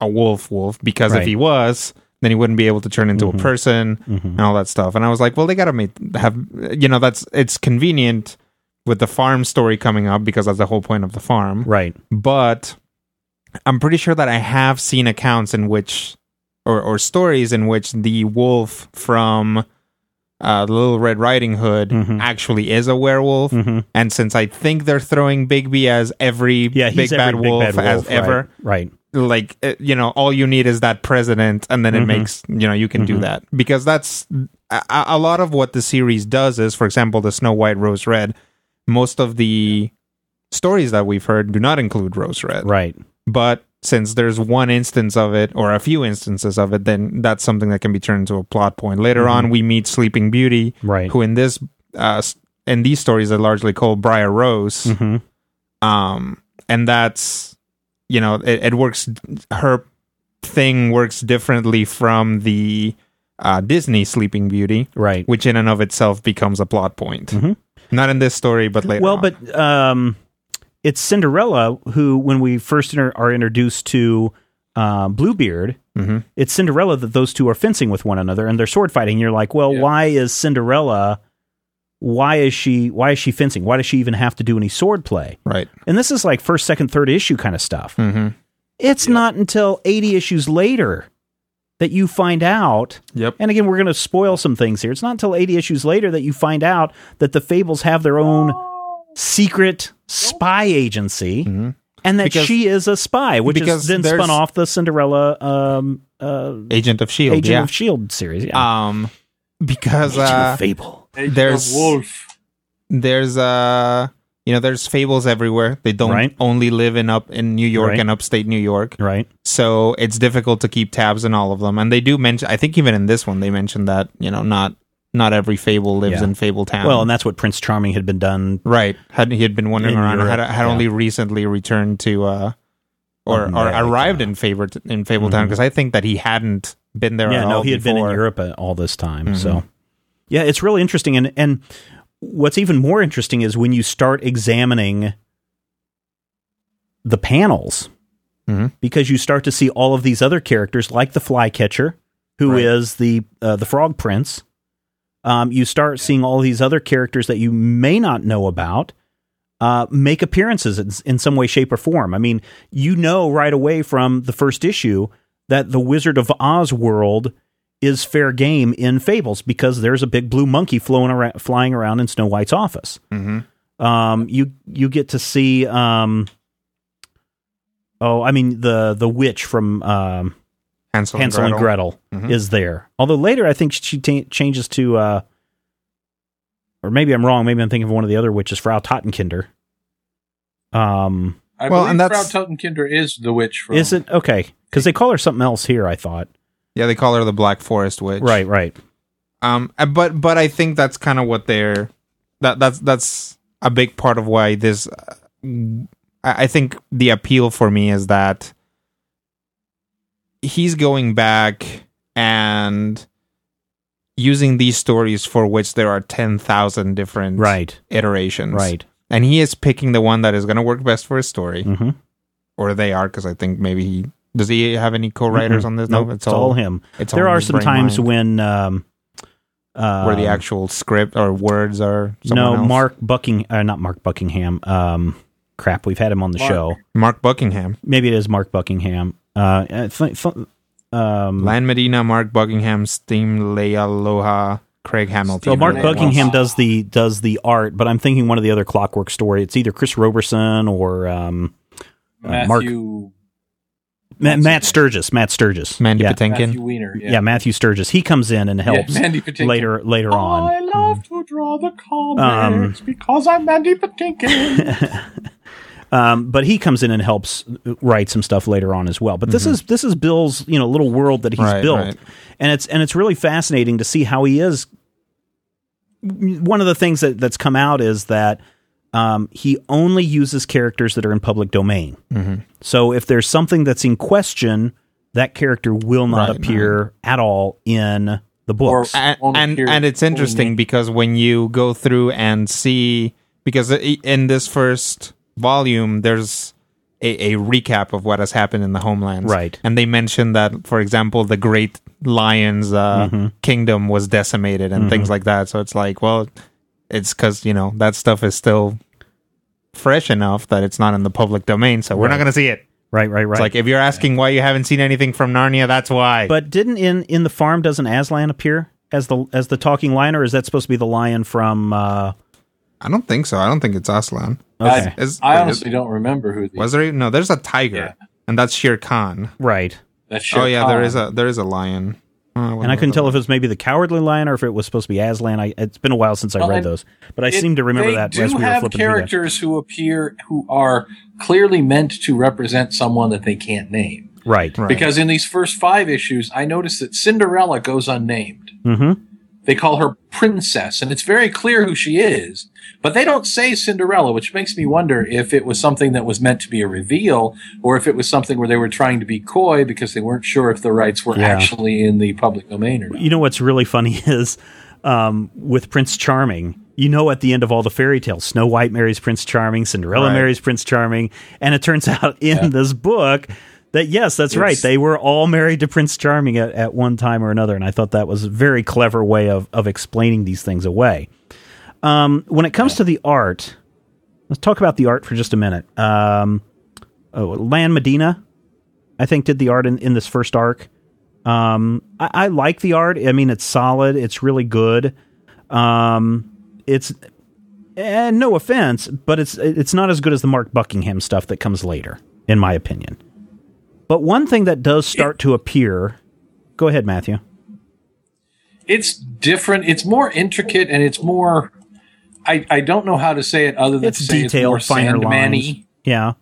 C: a wolf wolf, because
D: Right.
C: if he was, then he wouldn't be able to turn into
D: Mhm.
C: a person
D: hmm
C: and all that stuff. And I was like, well, they gotta make have you know that's it's convenient with the farm story coming up because that's the whole point of the farm.
D: Right.
C: But I'm pretty sure that I have seen accounts in which or or stories in which the wolf from uh, Little Red Riding Hood
D: Mhm.
C: actually is a werewolf.
D: hmm
C: And since I think they're throwing Bigby as every
D: Yeah,
C: big bad
D: every
C: wolf
D: big bad
C: as ever,
D: Right.
C: like uh, you know all you need is that president and then it
D: Mhm.
C: makes you know you can do
D: Mhm.
C: that because that's a, a lot of what the series does is for example the snow white rose red most of the stories that we've heard do not include rose red
D: Right.
C: but since there's one instance of it or a few instances of it then that's something that can be turned into a plot point later
D: Mhm.
C: on we meet sleeping beauty
D: Right.
C: who in this uh in these stories are largely called briar rose
D: hmm
C: um and that's you know it, it works her thing works differently from the uh disney sleeping beauty
D: Right.
C: which in and of itself becomes a plot point
D: Mhm.
C: not in this story but later
D: Well,
C: on.
D: but um, it's Cinderella who, when we first inter- are introduced to um, Bluebeard,
C: Mhm.
D: it's Cinderella that those two are fencing with one another and they're sword fighting. You're like, well,
A: Yeah.
D: why is Cinderella? Why is she? Why is she fencing? Why does she even have to do any sword play?
C: right
D: And this is like first, second, third issue kind of stuff.
C: mm-hmm.
D: It's not until 80 issues later that you find out.
C: yep
D: And again, we're going to spoil some things here. It's not until 80 issues later that you find out that the Fables have their own secret spy agency
C: Mhm.
D: and that
C: Because-
D: she is a spy, which is then spun off the Cinderella um, uh,
C: agent of shield
D: Agent
C: yeah
D: of S.H.I.E.L.D. Series. Yeah.
C: um because
D: Agent
C: uh
D: of Fable.
C: There's-
A: wolf.
C: there's uh you know there's fables everywhere they don't
D: Right.
C: only live in up in new york
D: Right.
C: and upstate new york
D: Right.
C: so it's difficult to keep tabs on all of them and they do mention i think even in this one they mentioned that you know not not every fable lives
D: Yeah.
C: in fable town
D: Well, and that's what Prince Charming had been done.
C: right had he had been wandering around
D: Europe,
C: had, had
D: yeah.
C: only recently returned to uh or, or
D: America.
C: arrived in favorite in fable town
D: Mhm.
C: because i think that he hadn't been there
D: yeah,
C: at
D: no,
C: all
D: he had been in. Europe all this time.
C: Mhm.
D: So, yeah, it's really interesting. And and what's even more interesting is when you start examining the panels,
C: Mhm.
D: because you start to see all of these other characters, like the Flycatcher, who is
C: Right.
D: the uh, the Frog Prince. Um, you start seeing all these other characters that you may not know about. Uh, make appearances in, in some way, shape, or form. I mean, you know right away from the first issue that the Wizard of Oz world is fair game in Fables because there's a big blue monkey flowing around, flying around in Snow White's office.
C: Mhm.
D: Um, you you get to see. Um, oh, I mean the the witch from um,
C: hansel,
D: Hansel and Gretel
C: Mhm.
D: is there. Although later, I think she ta changes to. Uh, or maybe I'm wrong. Maybe I'm thinking of one of the other witches, Frau Totenkinder. Um,
A: I
C: Well,
A: believe
C: and
A: Frau
C: that's-
A: Totenkinder is the witch from.
D: is it okay? Because they call her something else here. I thought.
C: yeah they call her the black forest witch
D: Right, right.
C: Um, uh, but but I think that's kind of what they're that that's that's a big part of why this. Uh, I I think the appeal for me is that he's going back and using these stories for which there are 10,000 different
D: Right.
C: iterations.
D: Right.
C: And he is picking the one that is going to work best for his story.
D: Mm-hmm.
C: Or they are, because I think maybe he. Does he have any co writers on this?
D: No, it's, all, him.
C: It's
D: there
C: all
D: are some times
C: mind.
D: when um, uh,
C: where the actual script or words are.
D: no
C: else.
D: Mark Buckingham. uh, not Mark Buckingham. Um, crap, we've had him on the
A: Mark.
D: show.
C: Mark Buckingham.
D: Maybe it is Mark Buckingham. Uh, uh, th- th- um,
C: Lan Medina, Mark Buckingham, Steve Leialoha, Craig Hamilton.
D: so Mark
A: Stephen
D: Buckingham
A: Wilson.
D: does the does the art, but I'm thinking one of the other Clockwork story. It's either Chris Roberson or um, uh, Mark
A: Matthew,
D: Matt Sturges. Matt Sturges.
C: Mandy
D: yeah.
C: Patinkin.
A: Matthew Weiner.
D: Yeah.
A: Yeah,
D: Matthew Sturges. He comes in and helps
A: Yeah, Mandy Patinkin.
D: later later on.
A: I love to draw the
D: Um,
A: comics because I'm Mandy Patinkin. *laughs*
D: Um, but he comes in and helps write some stuff later on as well. But this is this is Bill's you know little world that he's
C: Right,
D: built,
C: right.
D: and it's and it's really fascinating to see how he is. One of the things that that's come out is that um, he only uses characters that are in public domain.
C: Mm-hmm.
D: So if there's something that's in question, that character will not
C: Right,
D: appear at all in the books.
C: and and, and it's interesting because when you go through and see because in this first volume there's a, a recap of what has happened in the homelands
D: Right.
C: and they mention that for example the great lion's uh, kingdom was decimated and things like that so it's like well it's because you know that stuff is still fresh enough that it's not in the public domain so we're not going to see it
D: right, right, right.
C: it's like if you're asking why you haven't seen anything from narnia that's why
D: But didn't in in the farm doesn't Aslan appear as the as the talking lion, or is that supposed to be the lion from? Uh,
C: i don't think so i don't think it's aslan
D: okay,
A: I,
C: Is-
A: I
C: wait,
A: honestly don't remember who the,
C: Was there? No, there's a tiger,
A: Yeah.
C: and that's Shere Khan.
D: right.
A: that's Shere
C: oh yeah, there
A: Khan.
C: is a there is a lion. Oh,
D: And I couldn't tell if it was maybe the cowardly lion or if it was supposed to be Aslan. I, it's been a while since I
A: Well,
D: read those, but I
A: It-
D: seem to remember
A: they
D: that
A: do
D: as we
A: have
D: flipping
A: characters who appear who are clearly meant to represent someone that they can't name.
D: Right.
C: Right.
A: Because in these first five issues, I noticed that Cinderella goes unnamed.
D: Mm-hmm.
A: They call her Princess, and it's very clear who she is. But they don't say Cinderella, which makes me wonder if it was something that was meant to be a reveal, or if it was something where they were trying to be coy because they weren't sure if the rights were
D: Yeah.
A: actually in the public domain or not.
D: You know what's really funny *laughs* is um, with Prince Charming. You know, at the end of all the fairy tales, Snow White marries Prince Charming, Cinderella
C: Right.
D: marries Prince Charming, and it turns *laughs* out in this book that yes, that's right, they were all married to Prince Charming at, at one time or another, and I thought that was a very clever way of of explaining these things away. Um, when it comes to the art, let's talk about the art for just a minute. Um, oh, Lan Medina, I think, did the art in, in this first arc. Um, I, I like the art. I mean, it's solid. It's really good. Um, it's and no offense, but it's it's not as good as the Mark Buckingham stuff that comes later, in my opinion. But one thing that does start to appear. Go ahead, Matthew.
A: It's different. It's more intricate, and it's more. I, I don't know how to say it other than
D: It's
A: to
D: detailed,
A: it's more
D: finer
A: Sandman-y.
D: lines. Yeah,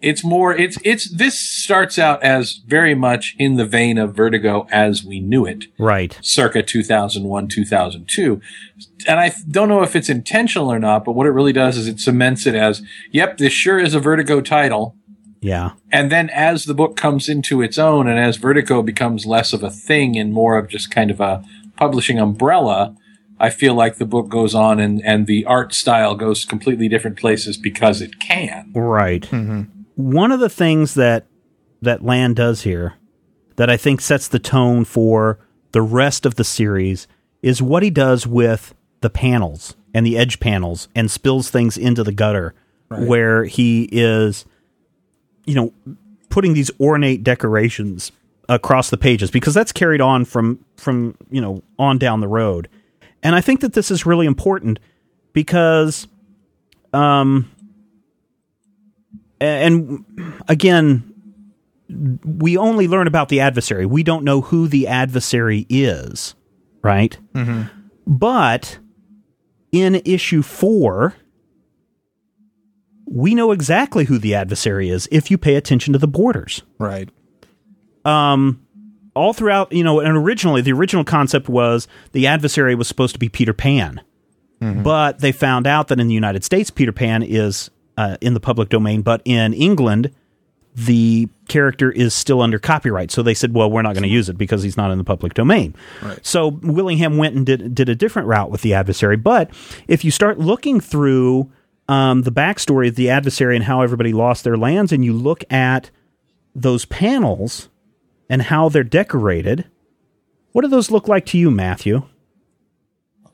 A: It's more. It's it's. This starts out as very much in the vein of Vertigo as we knew it.
D: right.
A: circa 2001, 2002. And I don't know if it's intentional or not, but what it really does is it cements it as, yep, this sure is a Vertigo title.
D: Yeah,
A: And then as the book comes into its own and as Vertigo becomes less of a thing and more of just kind of a publishing umbrella, I feel like the book goes on and, and the art style goes completely different places because it can.
D: right. Mm-hmm. One of the things that that Lan does here that I think sets the tone for the rest of the series is what he does with the panels and the edge panels and spills things into the gutter where he is you know putting these ornate decorations across the pages because that's carried on from from you know on down the road. And i think that this is really important because um and again we only learn about the adversary. We don't know who the adversary is right? But in issue 4 we know exactly who the adversary is if you pay attention to the borders
C: Right.
D: um all throughout you know and originally the original concept was the adversary was supposed to be peter pan but they found out that in the united states peter pan is uh, in the public domain but in england the character is still under copyright. So they said, well, we're not going to use it because he's not in the public domain. So Willingham went and did, did a different route with the adversary. But if you start looking through um, the backstory of the adversary and how everybody lost their lands, and you look at those panels and how they're decorated, what do those look like to you, Matthew?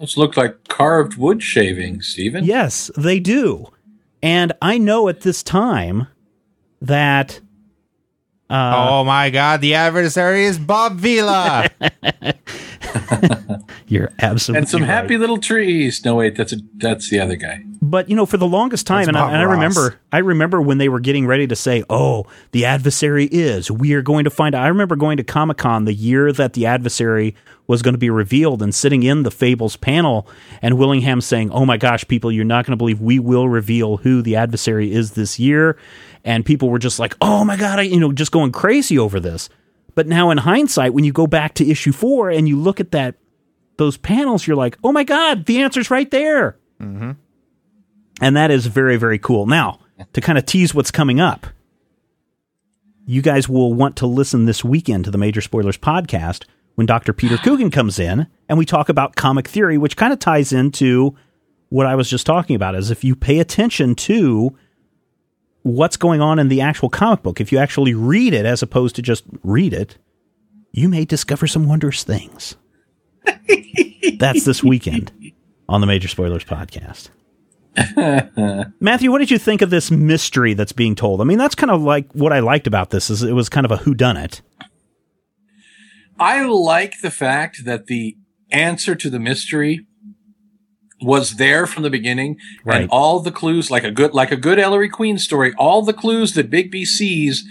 A: Those look like carved wood shavings, Stephen.
D: Yes, they do. And I know at this time that
C: oh my god, the adversary is Bob Vila. *laughs* *laughs*
D: you're absolutely
A: And some
D: right.
A: happy little trees. No, wait, that's a that's the other guy.
D: But you know, for the longest time,
C: That's
D: and I, and I remember, I remember when they were getting ready to say, "Oh, the adversary is." We are going to find. out. I remember going to Comic Con the year that the adversary was going to be revealed, and sitting in the Fables panel, and Willingham saying, "Oh my gosh, people, you're not going to believe we will reveal who the adversary is this year," and people were just like, "Oh my god," I, you know, just going crazy over this. But now, in hindsight, when you go back to issue four and you look at that those panels, you're like, "Oh my god, the answer's right there." Mm-hmm. And that is very, very cool. Now, to kind of tease what's coming up, you guys will want to listen this weekend to the Major Spoilers podcast when Dr. Peter *gasps* Coogan comes in and we talk about comic theory, which kind of ties into what I was just talking about. Is if you pay attention to what's going on in the actual comic book, if you actually read it as opposed to just read it, you may discover some wondrous things. *laughs* That's this weekend on the Major Spoilers podcast. *laughs* Matthew, what did you think of this mystery that's being told? I mean, that's kind of like what I liked about this is it was kind of a whodunit.
A: I like the fact that the answer to the mystery was there from the beginning,
D: Right.
A: and all the clues, like a good, like a good Ellery Queen story, all the clues that Bigby sees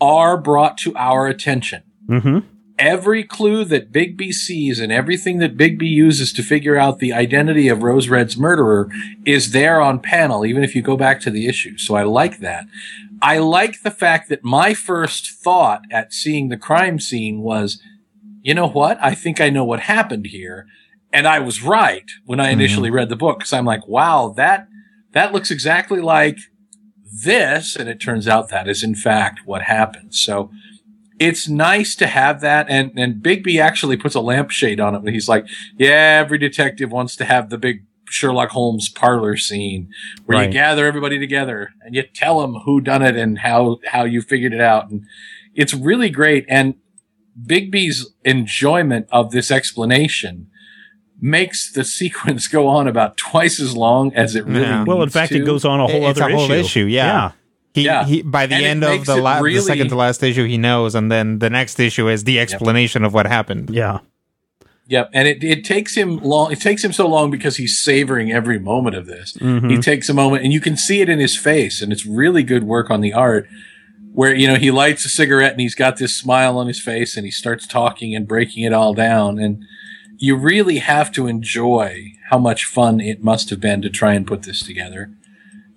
A: are brought to our attention.
D: Mm-hmm.
A: Every clue that Bigby sees and everything that Bigby uses to figure out the identity of Rose Red's murderer is there on panel, even if you go back to the issue. So I like that. I like the fact that my first thought at seeing the crime scene was, you know what? I think I know what happened here. And I was right when I initially mm-hmm. read the book because I'm like, wow, that, that looks exactly like this. And it turns out that is in fact what happened. So it's nice to have that. And, and Bigby actually puts a lampshade on it when he's like, yeah, every detective wants to have the big Sherlock Holmes parlor scene where
D: Right.
A: you gather everybody together and you tell them who done it and how, how you figured it out. And it's really great. And Bigby's enjoyment of this explanation makes the sequence go on about twice as long as it really
C: Yeah.
D: Well, in fact,
A: to.
D: it goes on a whole
C: it's
D: other
C: a whole
D: issue.
C: issue. yeah. He,
A: Yeah.
C: he by the
A: And
C: end of the,
A: it
C: la-
A: really-
C: the second to last issue, he knows, and then the next issue is the explanation of what happened.
D: Yeah.
A: Yep, and it, it takes him long. It takes him so long because he's savoring every moment of this. Mm-hmm. He takes a moment, and you can see it in his face, and it's really good work on the art. Where you know he lights a cigarette and he's got this smile on his face, and he starts talking and breaking it all down, and you really have to enjoy how much fun it must have been to try and put this together.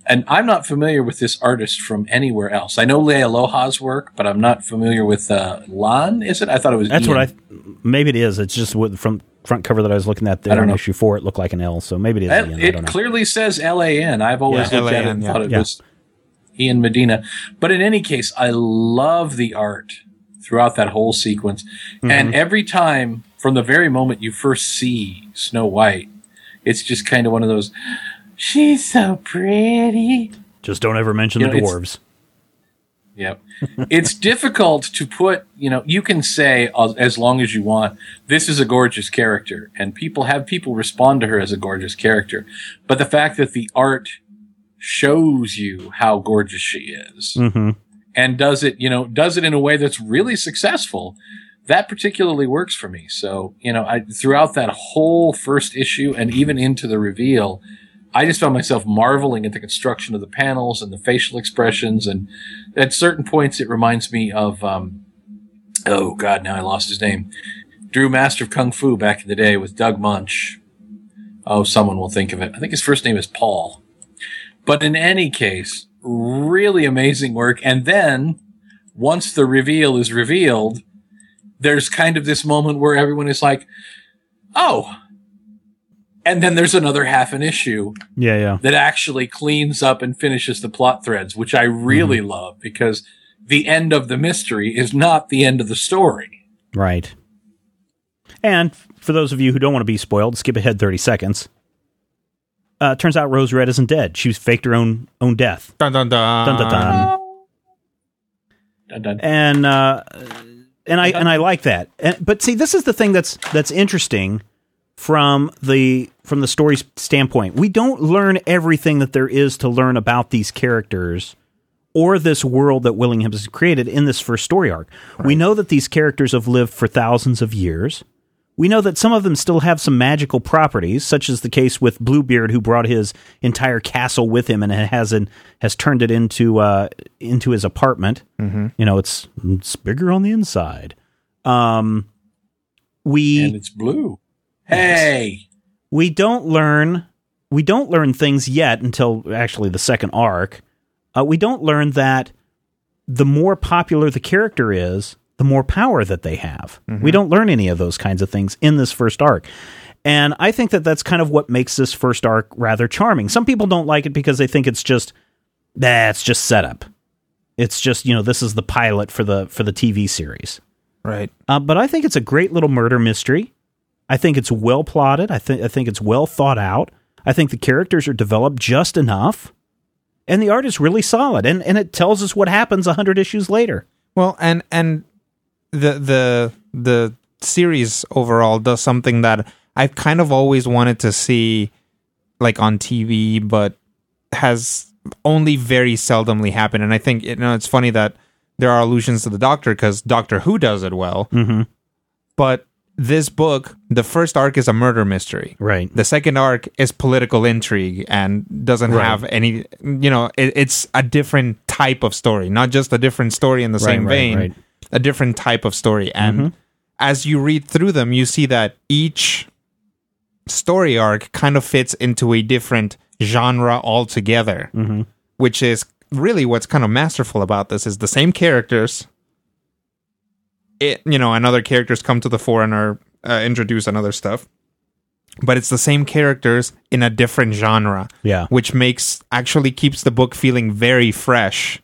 A: And I'm not familiar with this artist from anywhere else. I know Leialoha's work, but I'm not familiar with uh, Lan. Is it? I thought it was.
D: That's
A: Ian.
D: what I. Maybe it is. It's just what, from front cover that I was looking at there
A: I don't
D: in
A: know.
D: issue four. It looked like an L, so maybe it is.
A: That-
D: Ian. I
A: it
D: don't know.
A: clearly says L-A-N. I've always
C: Yeah,
A: looked at it and
C: LAN,
A: thought it
D: yeah.
A: was Ian Medina. But in any case, I love the art throughout that whole sequence.
D: Mm-hmm.
A: And every time, from the very moment you first see Snow White, it's just kind of one of those, she's so pretty.
D: Just don't ever mention
A: You
D: the
A: know,
D: dwarves.
A: Yep. it's *laughs* difficult to put, you know, you can say as, long as you want, this is a gorgeous character and people have people respond to her as a gorgeous character. But the fact that the art shows you how gorgeous she is
D: hmm
A: and does it, you know, does it in a way that's really successful. That particularly works for me. So, you know, I, throughout that whole first issue and even into the reveal, I just found myself marveling at the construction of the panels and the facial expressions. And at certain points, it reminds me of, um, oh God, now I lost his name. Drew Master of Kung Fu back in the day with Doug Moench. Oh, someone will think of it. I think his first name is Paul. But in any case, really amazing work. And then once the reveal is revealed, there's kind of this moment where everyone is like, oh. And then there's another half an issue
D: Yeah, yeah.
A: that actually cleans up and finishes the plot threads, which I really love because the end of the mystery is not the end of the story.
D: Right. And for those of you who don't want to be spoiled, skip ahead 30 seconds. Uh, turns out Rose Red isn't dead. She faked her own own death.
C: Dun dun dun.
D: Dun dun dun.
A: Dun, dun.
D: and uh, and I and I like that. And, but see, this is the thing that's that's interesting from the from the story standpoint. We don't learn everything that there is to learn about these characters or this world that Willingham has created in this first story arc. We know that these characters have lived for thousands of years. We know that some of them still have some magical properties, such as the case with Bluebeard, who brought his entire castle with him and has an, has turned it into uh, into his apartment. Mm-hmm. You know, it's it's bigger on the inside. Um, we
A: and it's blue. Hey,
D: we don't learn we don't learn things yet until actually the second arc. Uh, we don't learn that the more popular the character is, the more power that they have. We don't learn any of those kinds of things in this first arc. And I think that that's kind of what makes this first arc rather charming. Some people don't like it because they think it's just that's just setup. It's just, you know, this is the pilot for the for the TV series.
C: Right.
D: Uh, but I think it's a great little murder mystery. I think it's well plotted. I think I think it's well thought out. I think the characters are developed just enough, and the art is really solid. And and it tells us what happens a hundred issues later.
C: Well, and and the the the series overall does something that I've kind of always wanted to see, like on TV, but has only very seldomly happened. And I think you know it's funny that there are allusions to the Doctor because Doctor Who does it well.
D: Mm-hmm.
C: But this book, the first arc is a murder mystery.
D: Right.
C: The second arc is political intrigue and doesn't
D: Right.
C: have any, you know, it, it's a different type of story, not just a different story in the same
D: right,
C: vein,
D: right.
C: A different type of story. And as you read through them, you see that each story arc kind of fits into a different genre altogether, which is really what's kind of masterful about this is the same characters it you know and other characters come to the fore and are uh, introduced and other stuff but it's the same characters in a different genre
D: Yeah.
C: which makes actually keeps the book feeling very fresh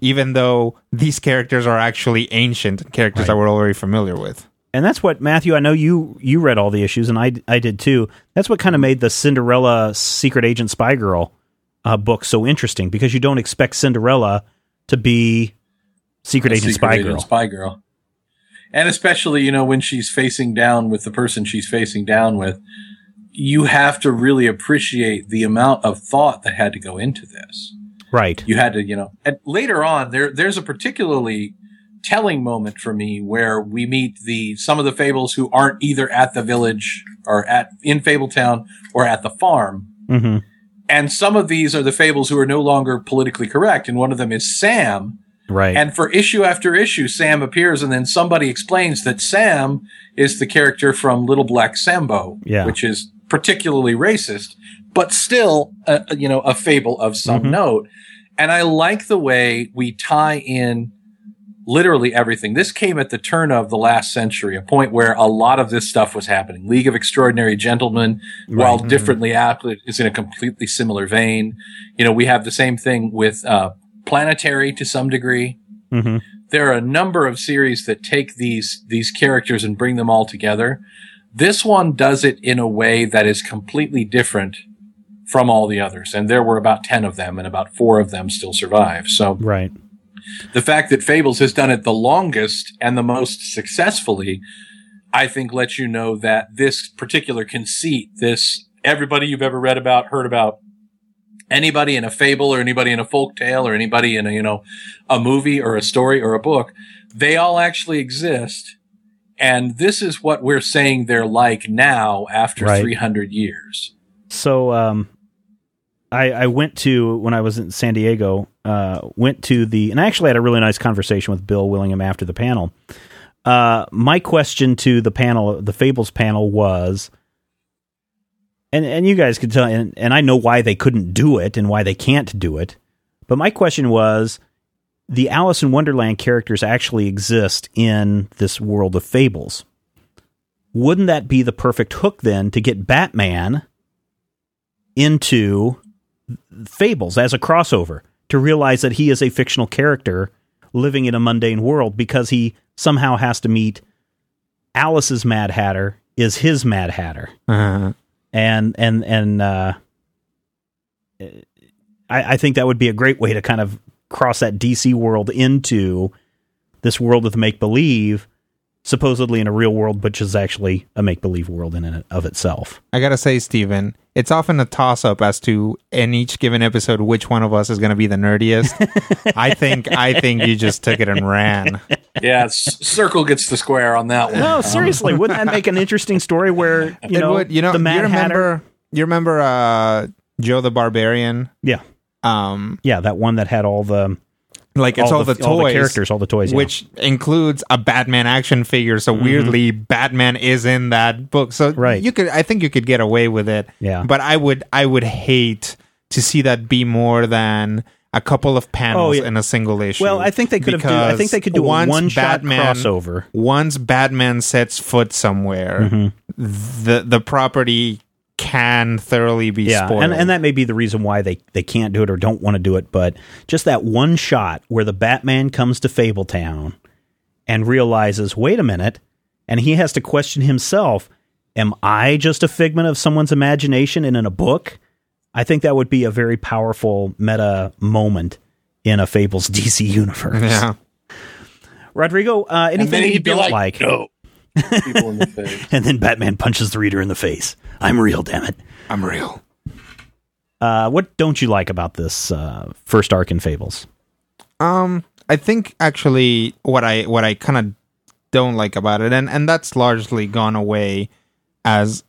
C: even though these characters are actually ancient characters that we're already familiar with
D: And that's what Matthew. I know you you read all the issues, and I I did too. That's what kind of made the Cinderella Secret Agent Spy Girl uh, book so interesting because you don't expect Cinderella to be Secret Agent
A: Secret
D: Spy
A: Agent
D: Girl.
A: Spy Girl. And especially, you know, when she's facing down with the person she's facing down with, you have to really appreciate the amount of thought that had to go into this.
D: Right.
A: You had to, you know, and later on, there, there's a particularly telling moment for me where we meet the, some of the fables who aren't either at the village or at, in Fabletown or at the farm.
D: hmm
A: And some of these are the fables who are no longer politically correct. And one of them is Sam,
D: Right.
A: and for issue after issue, Sam appears, and then somebody explains that Sam is the character from Little Black Sambo,
D: Yeah.
A: which is particularly racist, but still, a, a- you know, a fable of some
D: Mhm.
A: note. And I like the way we tie in literally everything. This came at the turn of the last century, a point where a lot of this stuff was happening. League of Extraordinary Gentlemen, while differently acted, is in a completely similar vein. You know, we have the same thing with uh, Planetary to some degree.
D: hmm
A: There are a number of series that take these these characters and bring them all together. This one does it in a way that is completely different from all the others, and there were about ten of them, and about four of them still survive. So
D: Right.
A: the fact that Fables has done it the longest and the most successfully, I think lets you know that this particular conceit, this everybody you've ever read about, heard about, anybody in a fable or anybody in a folk tale or anybody in a, you know, a movie or a story or a book, they all actually exist. And this is what we're saying they're like now after
D: Right.
A: 300 years.
D: So um, I, I went to when I was in San Diego. Uh, went to the and I actually had a really nice conversation with Bill Willingham after the panel. Uh, my question to the panel, the Fables panel, was, and and you guys could tell, and, and I know why they couldn't do it and why they can't do it, but my question was, the Alice in Wonderland characters actually exist in this world of fables. Wouldn't that be the perfect hook then to get Batman? into fables as a crossover to realize that he is a fictional character living in a mundane world because he somehow has to meet Alice's Mad Hatter is his Mad Hatter,
C: Uh,
D: and and and uh, I, I think that would be a great way to kind of cross that DC world into this world of make believe, supposedly in a real world, which is actually a make believe world in and of itself.
C: I gotta say, Steven, it's often a toss up as to in each given episode which one of us is gonna be the nerdiest. *laughs* I think I think you just took it and ran.
A: Yeah, s- Circle gets the square on that one.
D: No, seriously, wouldn't that make an interesting story where you
C: it
D: know,
C: would, you know,
D: the Mad
C: you remember
D: Hatter?
C: you remember uh, Joe the Barbarian?
D: Yeah,
C: Um,
D: yeah, that one that had all the
C: like it's all, the, toys,
D: all the characters, all the toys, yeah.
C: which includes a Batman action figure. So weirdly, Batman is in that book. So
D: Right.
C: you could, I think, you could get away with it.
D: Yeah.
C: But I would, I would hate to see that be more than a couple of panels
D: Oh, yeah.
C: in a single issue.
D: Well, I think they could have. Do, I think they could do a
C: once
D: one-shot
C: Batman-
D: crossover.
C: Once Batman sets foot somewhere,
D: Mm-hmm.
C: the the property can thoroughly be
D: Yeah,
C: spoiled.
D: and, and that may be the reason why they, they can't do it or don't want to do it. But just that one shot where the Batman comes to Fabletown and realizes, wait a minute, and he has to question himself: Am I just a figment of someone's imagination and in a book? I think that would be a very powerful meta moment in a Fables *laughs* DC universe.
C: yeah.
D: Rodrigo, uh, anything you
A: he'd
D: don't
A: like,
D: like?
A: no. People in the face. *laughs*
D: And then Batman punches the reader in the face. I'm real, damn it.
C: I'm real.
D: Uh, what don't you like about this uh, first arc in Fables?
C: Um, I think actually what I what I kind of don't like about it, and and that's largely gone away as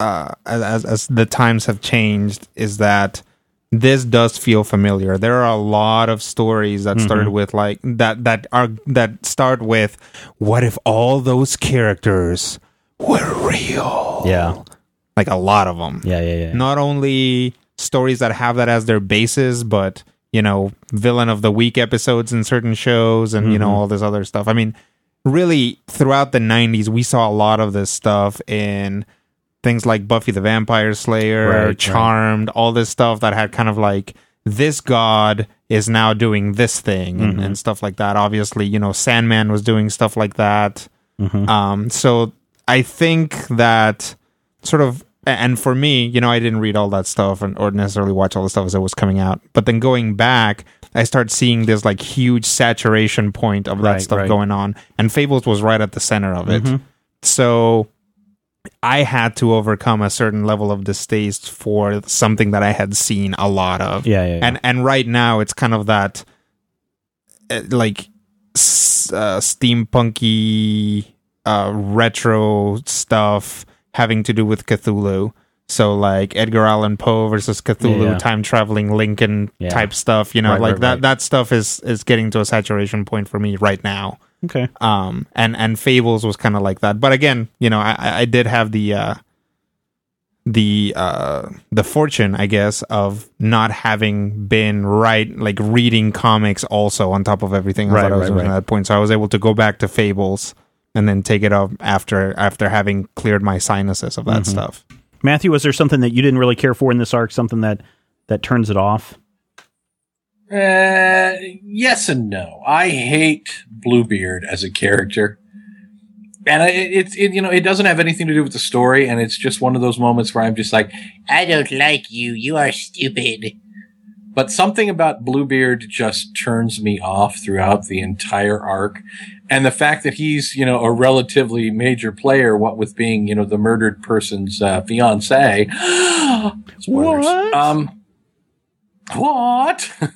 C: uh as as, as the times have changed, is that this does feel familiar. There are a lot of stories that started mm-hmm. with like that that are that start with what if all those characters were real?
D: Yeah,
C: Like a lot of them
D: yeah, yeah, yeah.
C: not only stories that have that as their basis, but you know, villain of the week episodes in certain shows and you know mm-hmm. all this other stuff. I mean, really throughout the 90s we saw a lot of this stuff in things like Buffy the Vampire Slayer,
D: Right, right.
C: Charmed, all this stuff that had kind of like this god is now doing this thing and, and mm-hmm. stuff like that. Obviously, you know, Sandman was doing stuff like that. Mm-hmm. Um, so I think that sort of, and for me, you know, I didn't read all that stuff and or necessarily watch all the stuff as it was coming out. But then going back, I start seeing this like huge saturation point of that
D: Right,
C: stuff
D: right.
C: going on, and Fables was right at the center of it. Mm-hmm. So I had to overcome a certain level of distaste for something that I had seen a lot of.
D: Yeah, yeah, yeah.
C: And and right now it's kind of that uh, like uh, steampunky uh, retro stuff having to do with Cthulhu. So like Edgar Allan Poe versus Cthulhu,
D: Yeah, yeah.
C: time traveling Lincoln type stuff. You know,
D: Right,
C: like
D: right,
C: that
D: right.
C: that stuff is is getting to a saturation point for me right now
D: Okay.
C: um and and fables was kind of like that but again you know i i did have the uh the uh the fortune i guess of not having been right like reading comics also on top of everything
D: Right,
C: i was
D: right, right.
C: at that point so i was able to go back to fables and then take it up after after having cleared my sinuses of that
D: Mm-hmm.
C: stuff
D: Matthew, was there something that you didn't really care for in this arc? Something that that turns it off?
A: Uh, yes and no. I hate Bluebeard as a character, and it's it, it you know it doesn't have anything to do with the story, and it's just one of those moments where I'm just like,
F: I don't like you. You are stupid.
A: but something about Bluebeard just turns me off throughout the entire arc. And the fact that he's, you know, a relatively major player, what with being, you know, the murdered person's uh, fiance. *gasps* Spoilers.
D: What?
A: Um, what? Uh,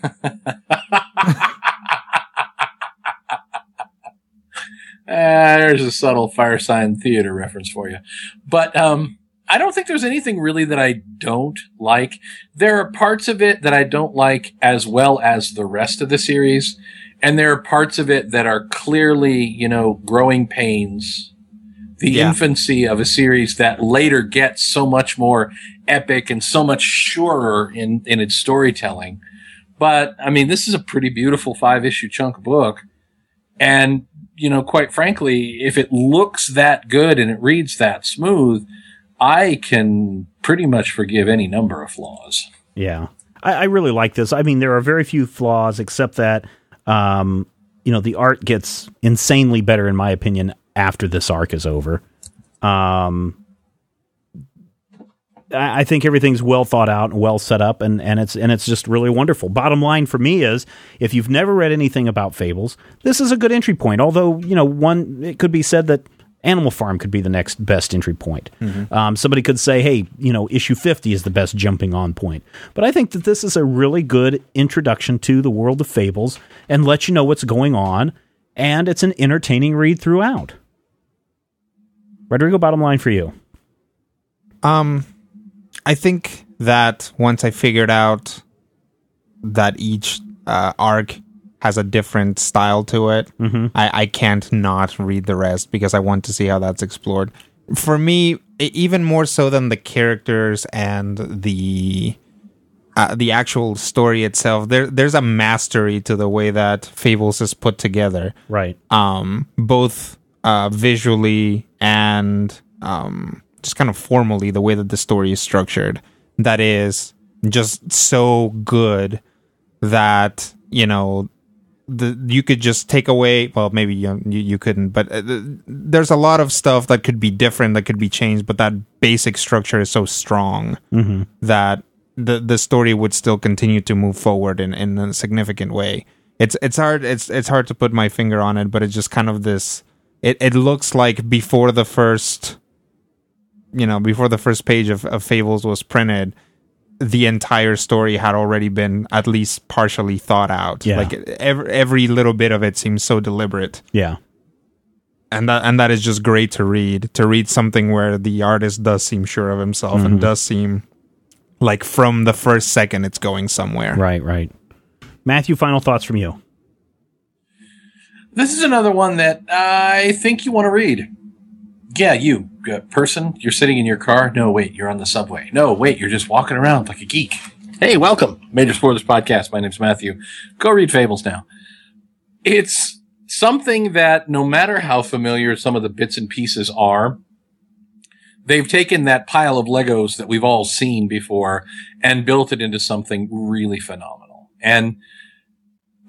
A: *laughs* there's a subtle Firesign Theater reference for you. But um, I don't think there's anything really that I don't like. There are parts of it that I don't like as well as the rest of the series. And there are parts of it that are clearly, you know, growing pains. The
C: Yeah.
A: infancy of a series that later gets so much more epic and so much surer in, in its storytelling. But I mean, this is a pretty beautiful five issue chunk book. And, you know, quite frankly, if it looks that good and it reads that smooth, I can pretty much forgive any number of flaws.
D: Yeah, I, I really like this. I mean, there are very few flaws, except that um, you know, the art gets insanely better, in my opinion, after this arc is over. Um, I I think everything's well thought out and well set up, and, and it's and it's just really wonderful. Bottom line for me is, if you've never read anything about Fables, this is a good entry point. Although you know, one it could be said that Animal Farm could be the next best entry point. Um, somebody could say, hey, you know, issue fifty is the best jumping on point. But I think that this is a really good introduction to the world of Fables and lets you know what's going on, and it's an entertaining read throughout. Rodrigo, bottom line for you.
C: Um, I think that once I figured out that each uh, arc has a different style to it, I, I can't not read the rest because I want to see how that's explored. For me, even more so than the characters and the uh, the actual story itself, there there's a mastery to the way that Fables is put together
D: Right.
C: um, both uh, visually and um, just kind of formally, the way that the story is structured, that is just so good that you know the you could just take away. Well, maybe you you, you couldn't, but uh, there's a lot of stuff that could be different, that could be changed, but that basic structure is so strong that the the story would still continue to move forward in, in a significant way. It's it's hard it's it's hard to put my finger on it, but it's just kind of this. It it looks like before the first, you know, before the first page of, of Fables was printed, the entire story had already been at least partially thought out.
D: Yeah.
C: Like every every little bit of it seems so deliberate
D: Yeah.
C: and that and that is just great to read to read something where the artist does seem sure of himself and mm-hmm. does seem like from the first second it's going somewhere
D: Right. Right. Matthew, final thoughts from you.
A: This is another one that I think you want to read. Yeah, you uh, person, you're sitting in your car. No, wait, you're on the subway. No, wait, you're just walking around like a geek. Hey, welcome, Major Spoilers Podcast. My name's Matthew. Go read Fables now. It's something that no matter how familiar some of the bits and pieces are, they've taken that pile of Legos that we've all seen before and built it into something really phenomenal. And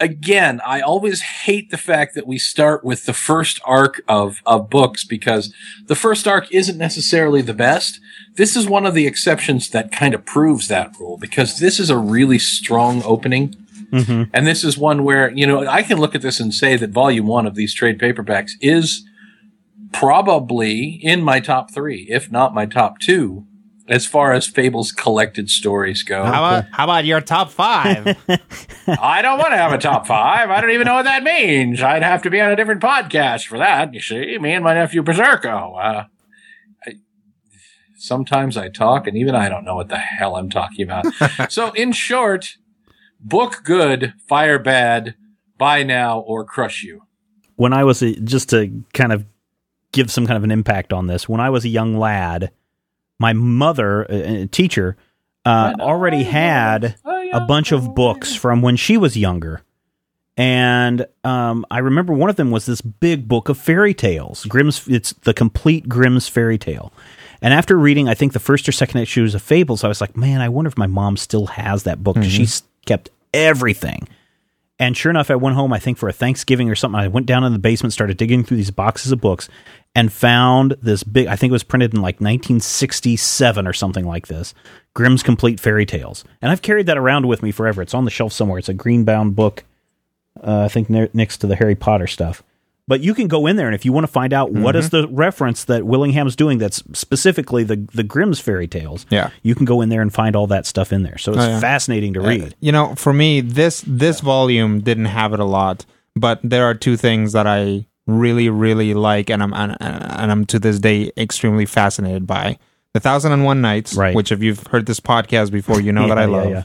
A: again, I always hate the fact that we start with the first arc of, of books because the first arc isn't necessarily the best. This is one of the exceptions that kind of proves that rule because this is a really strong opening. Mm-hmm. And this is one where, you know, I can look at this and say that volume one of these trade paperbacks is probably in my top three, if not my top two, as far as Fables collected stories go.
C: how about how about your top five *laughs*
A: I don't want to have a top five. I don't even know what that means. I'd have to be on a different podcast for that. You see, me and my nephew Berserko. Uh, I, sometimes I talk, and even I don't know what the hell I'm talking about. *laughs* so, in short, book good, fire bad, buy now, or crush you.
D: when I was a, just to kind of give some kind of an impact on this, when I was a young lad, my mother, a, a teacher, uh, already had a bunch of books from when she was younger. And um, I remember one of them was this big book of fairy tales. Grimm's, it's the complete Grimm's fairy tale. And after reading, I think the first or second issues of Fables, I was like, man, I wonder if my mom still has that book because she's kept everything. And sure enough, I went home, I think for a Thanksgiving or something. I went down in the basement, started digging through these boxes of books, and found this big, I think it was printed in like 1967 or something like this Grimm's Complete Fairy Tales. And I've carried that around with me forever. It's on the shelf somewhere. It's a green bound book, uh, I think ne- next to the Harry Potter stuff. But you can go in there, and if you want to find out what is the reference that Willingham's doing that's specifically the, the Grimm's fairy tales,
C: Yeah.
D: you can go in there and find all that stuff in there. So it's
C: Oh, yeah.
D: fascinating to read.
C: you know for me this this volume didn't have it a lot but there are two things that i really really like and i'm and, and i'm to this day extremely fascinated by the thousand and one nights
D: Right.
C: which if you've heard this podcast before you know *laughs* that i
D: Yeah, yeah,
C: love
D: yeah.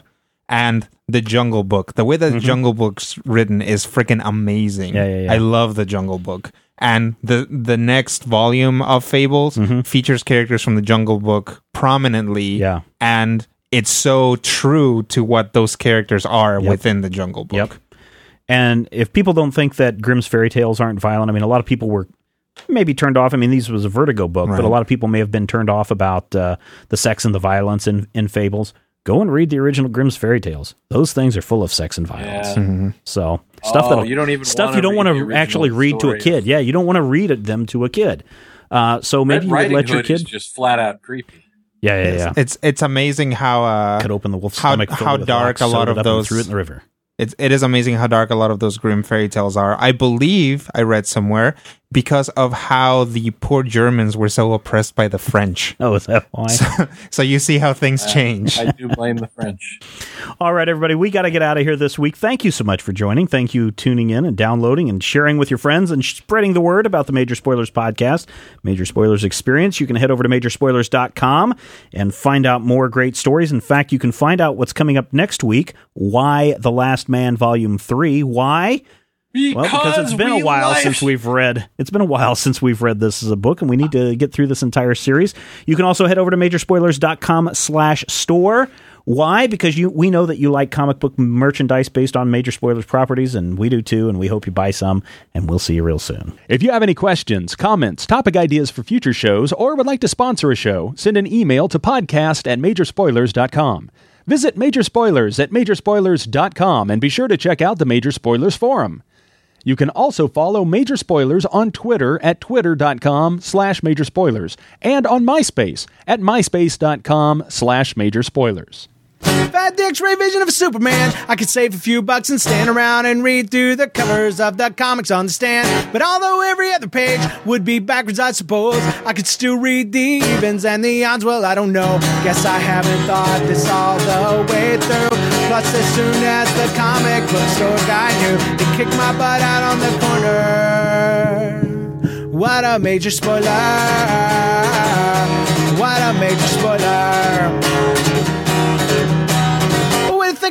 C: and the jungle book the way that the mm-hmm. jungle book's written is freaking amazing
D: Yeah, yeah, yeah.
C: i love the jungle book and the the next volume of fables mm-hmm. features characters from the jungle book prominently
D: Yeah.
C: and it's so true to what those characters are
D: Yep.
C: within the Jungle Book.
D: Yep. And if people don't think that Grimm's fairy tales aren't violent, I mean, a lot of people were maybe turned off. I mean, these was a Vertigo book, but a lot of people may have been turned off about uh, the sex and the violence in, in Fables. go and read the original Grimm's fairy tales. Those things are full of sex and violence.
A: Yeah.
D: So stuff
A: Oh,
D: that
A: you don't even
D: stuff you don't want to actually read to a kid. Yeah, you don't want to read them to a kid. Uh, so
A: Red
D: maybe you would let your
A: Hood is
D: kid.
A: just flat out creepy.
D: Yeah, yeah, yeah.
C: It's it's amazing how uh,
D: Cut open the wolf's
C: how-
D: stomach. filled
C: how
D: it with
C: dark
D: rocks,
C: a lot of those-
D: threw it in the river.
C: It's it is amazing how dark a lot of those grim fairy tales are. I believe I read somewhere because of how the poor Germans were so oppressed by the French. *laughs*
D: Oh, is that why?
C: So you see how things change.
A: I do blame the French. *laughs*
D: All right, everybody, we got to get out of here this week. Thank you so much for joining. Thank you tuning in and downloading and sharing with your friends and spreading the word about the Major Spoilers podcast, Major Spoilers Experience. You can head over to majorspoilers.com and find out more great stories. In fact, you can find out what's coming up next week. Y The Last Man Volume 3? Why? Well, because it's been a while
A: like-
D: since we've read. It's been a while *laughs* since we've read this as a book, and we need to get through this entire series. You can also head over to majorspoilers.com/store. Why? Because you we know that you like comic book merchandise based on Major Spoilers properties, and we do too. And we hope you buy some. And we'll see you real soon.
B: If you have any questions, comments, topic ideas for future shows, or would like to sponsor a show, send an email to podcast at majorspoilers.com. Visit Major Spoilers at majorspoilers.com and be sure to check out the Major Spoilers Forum. You can also follow Major Spoilers on Twitter at twitter.com slash major spoilers and on MySpace at myspace.com slash major spoilers.
G: Had the X-ray vision of Superman, I could save a few bucks and stand around and read through the covers of the comics on the stand. But although every other page would be backwards, I suppose I could still read the evens and the odds. Well, I don't know. Guess I haven't thought this all the way through. Plus, as soon as the comic book store guy knew, he kicked my butt out on the corner. What a major spoiler! What a major spoiler!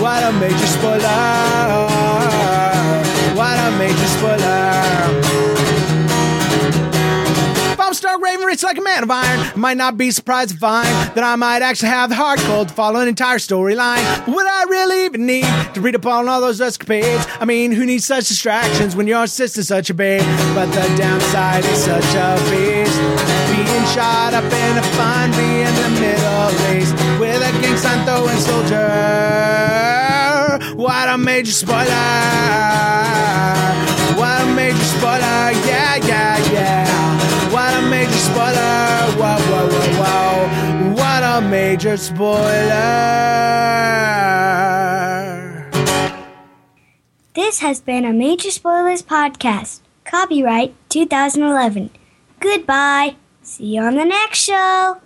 G: What a major spoiler! What a major spoiler! If I'm Stark Raven, rich like a man of iron, I might not be surprised to find that I might actually have the heart cold to follow an entire storyline. Would I really even need to read up on all those escapades? I mean, who needs such distractions when your sister's such a babe? But the downside is such a beast. Being shot up in a fun bee in the Middle East with a gang sign throwing soldier. What a major spoiler! What a major spoiler! Yeah, yeah, yeah! What a major spoiler! Whoa, whoa, whoa, whoa! What a major spoiler!
H: This has been a Major Spoilers podcast. Copyright 2011. Goodbye. See you on the next show.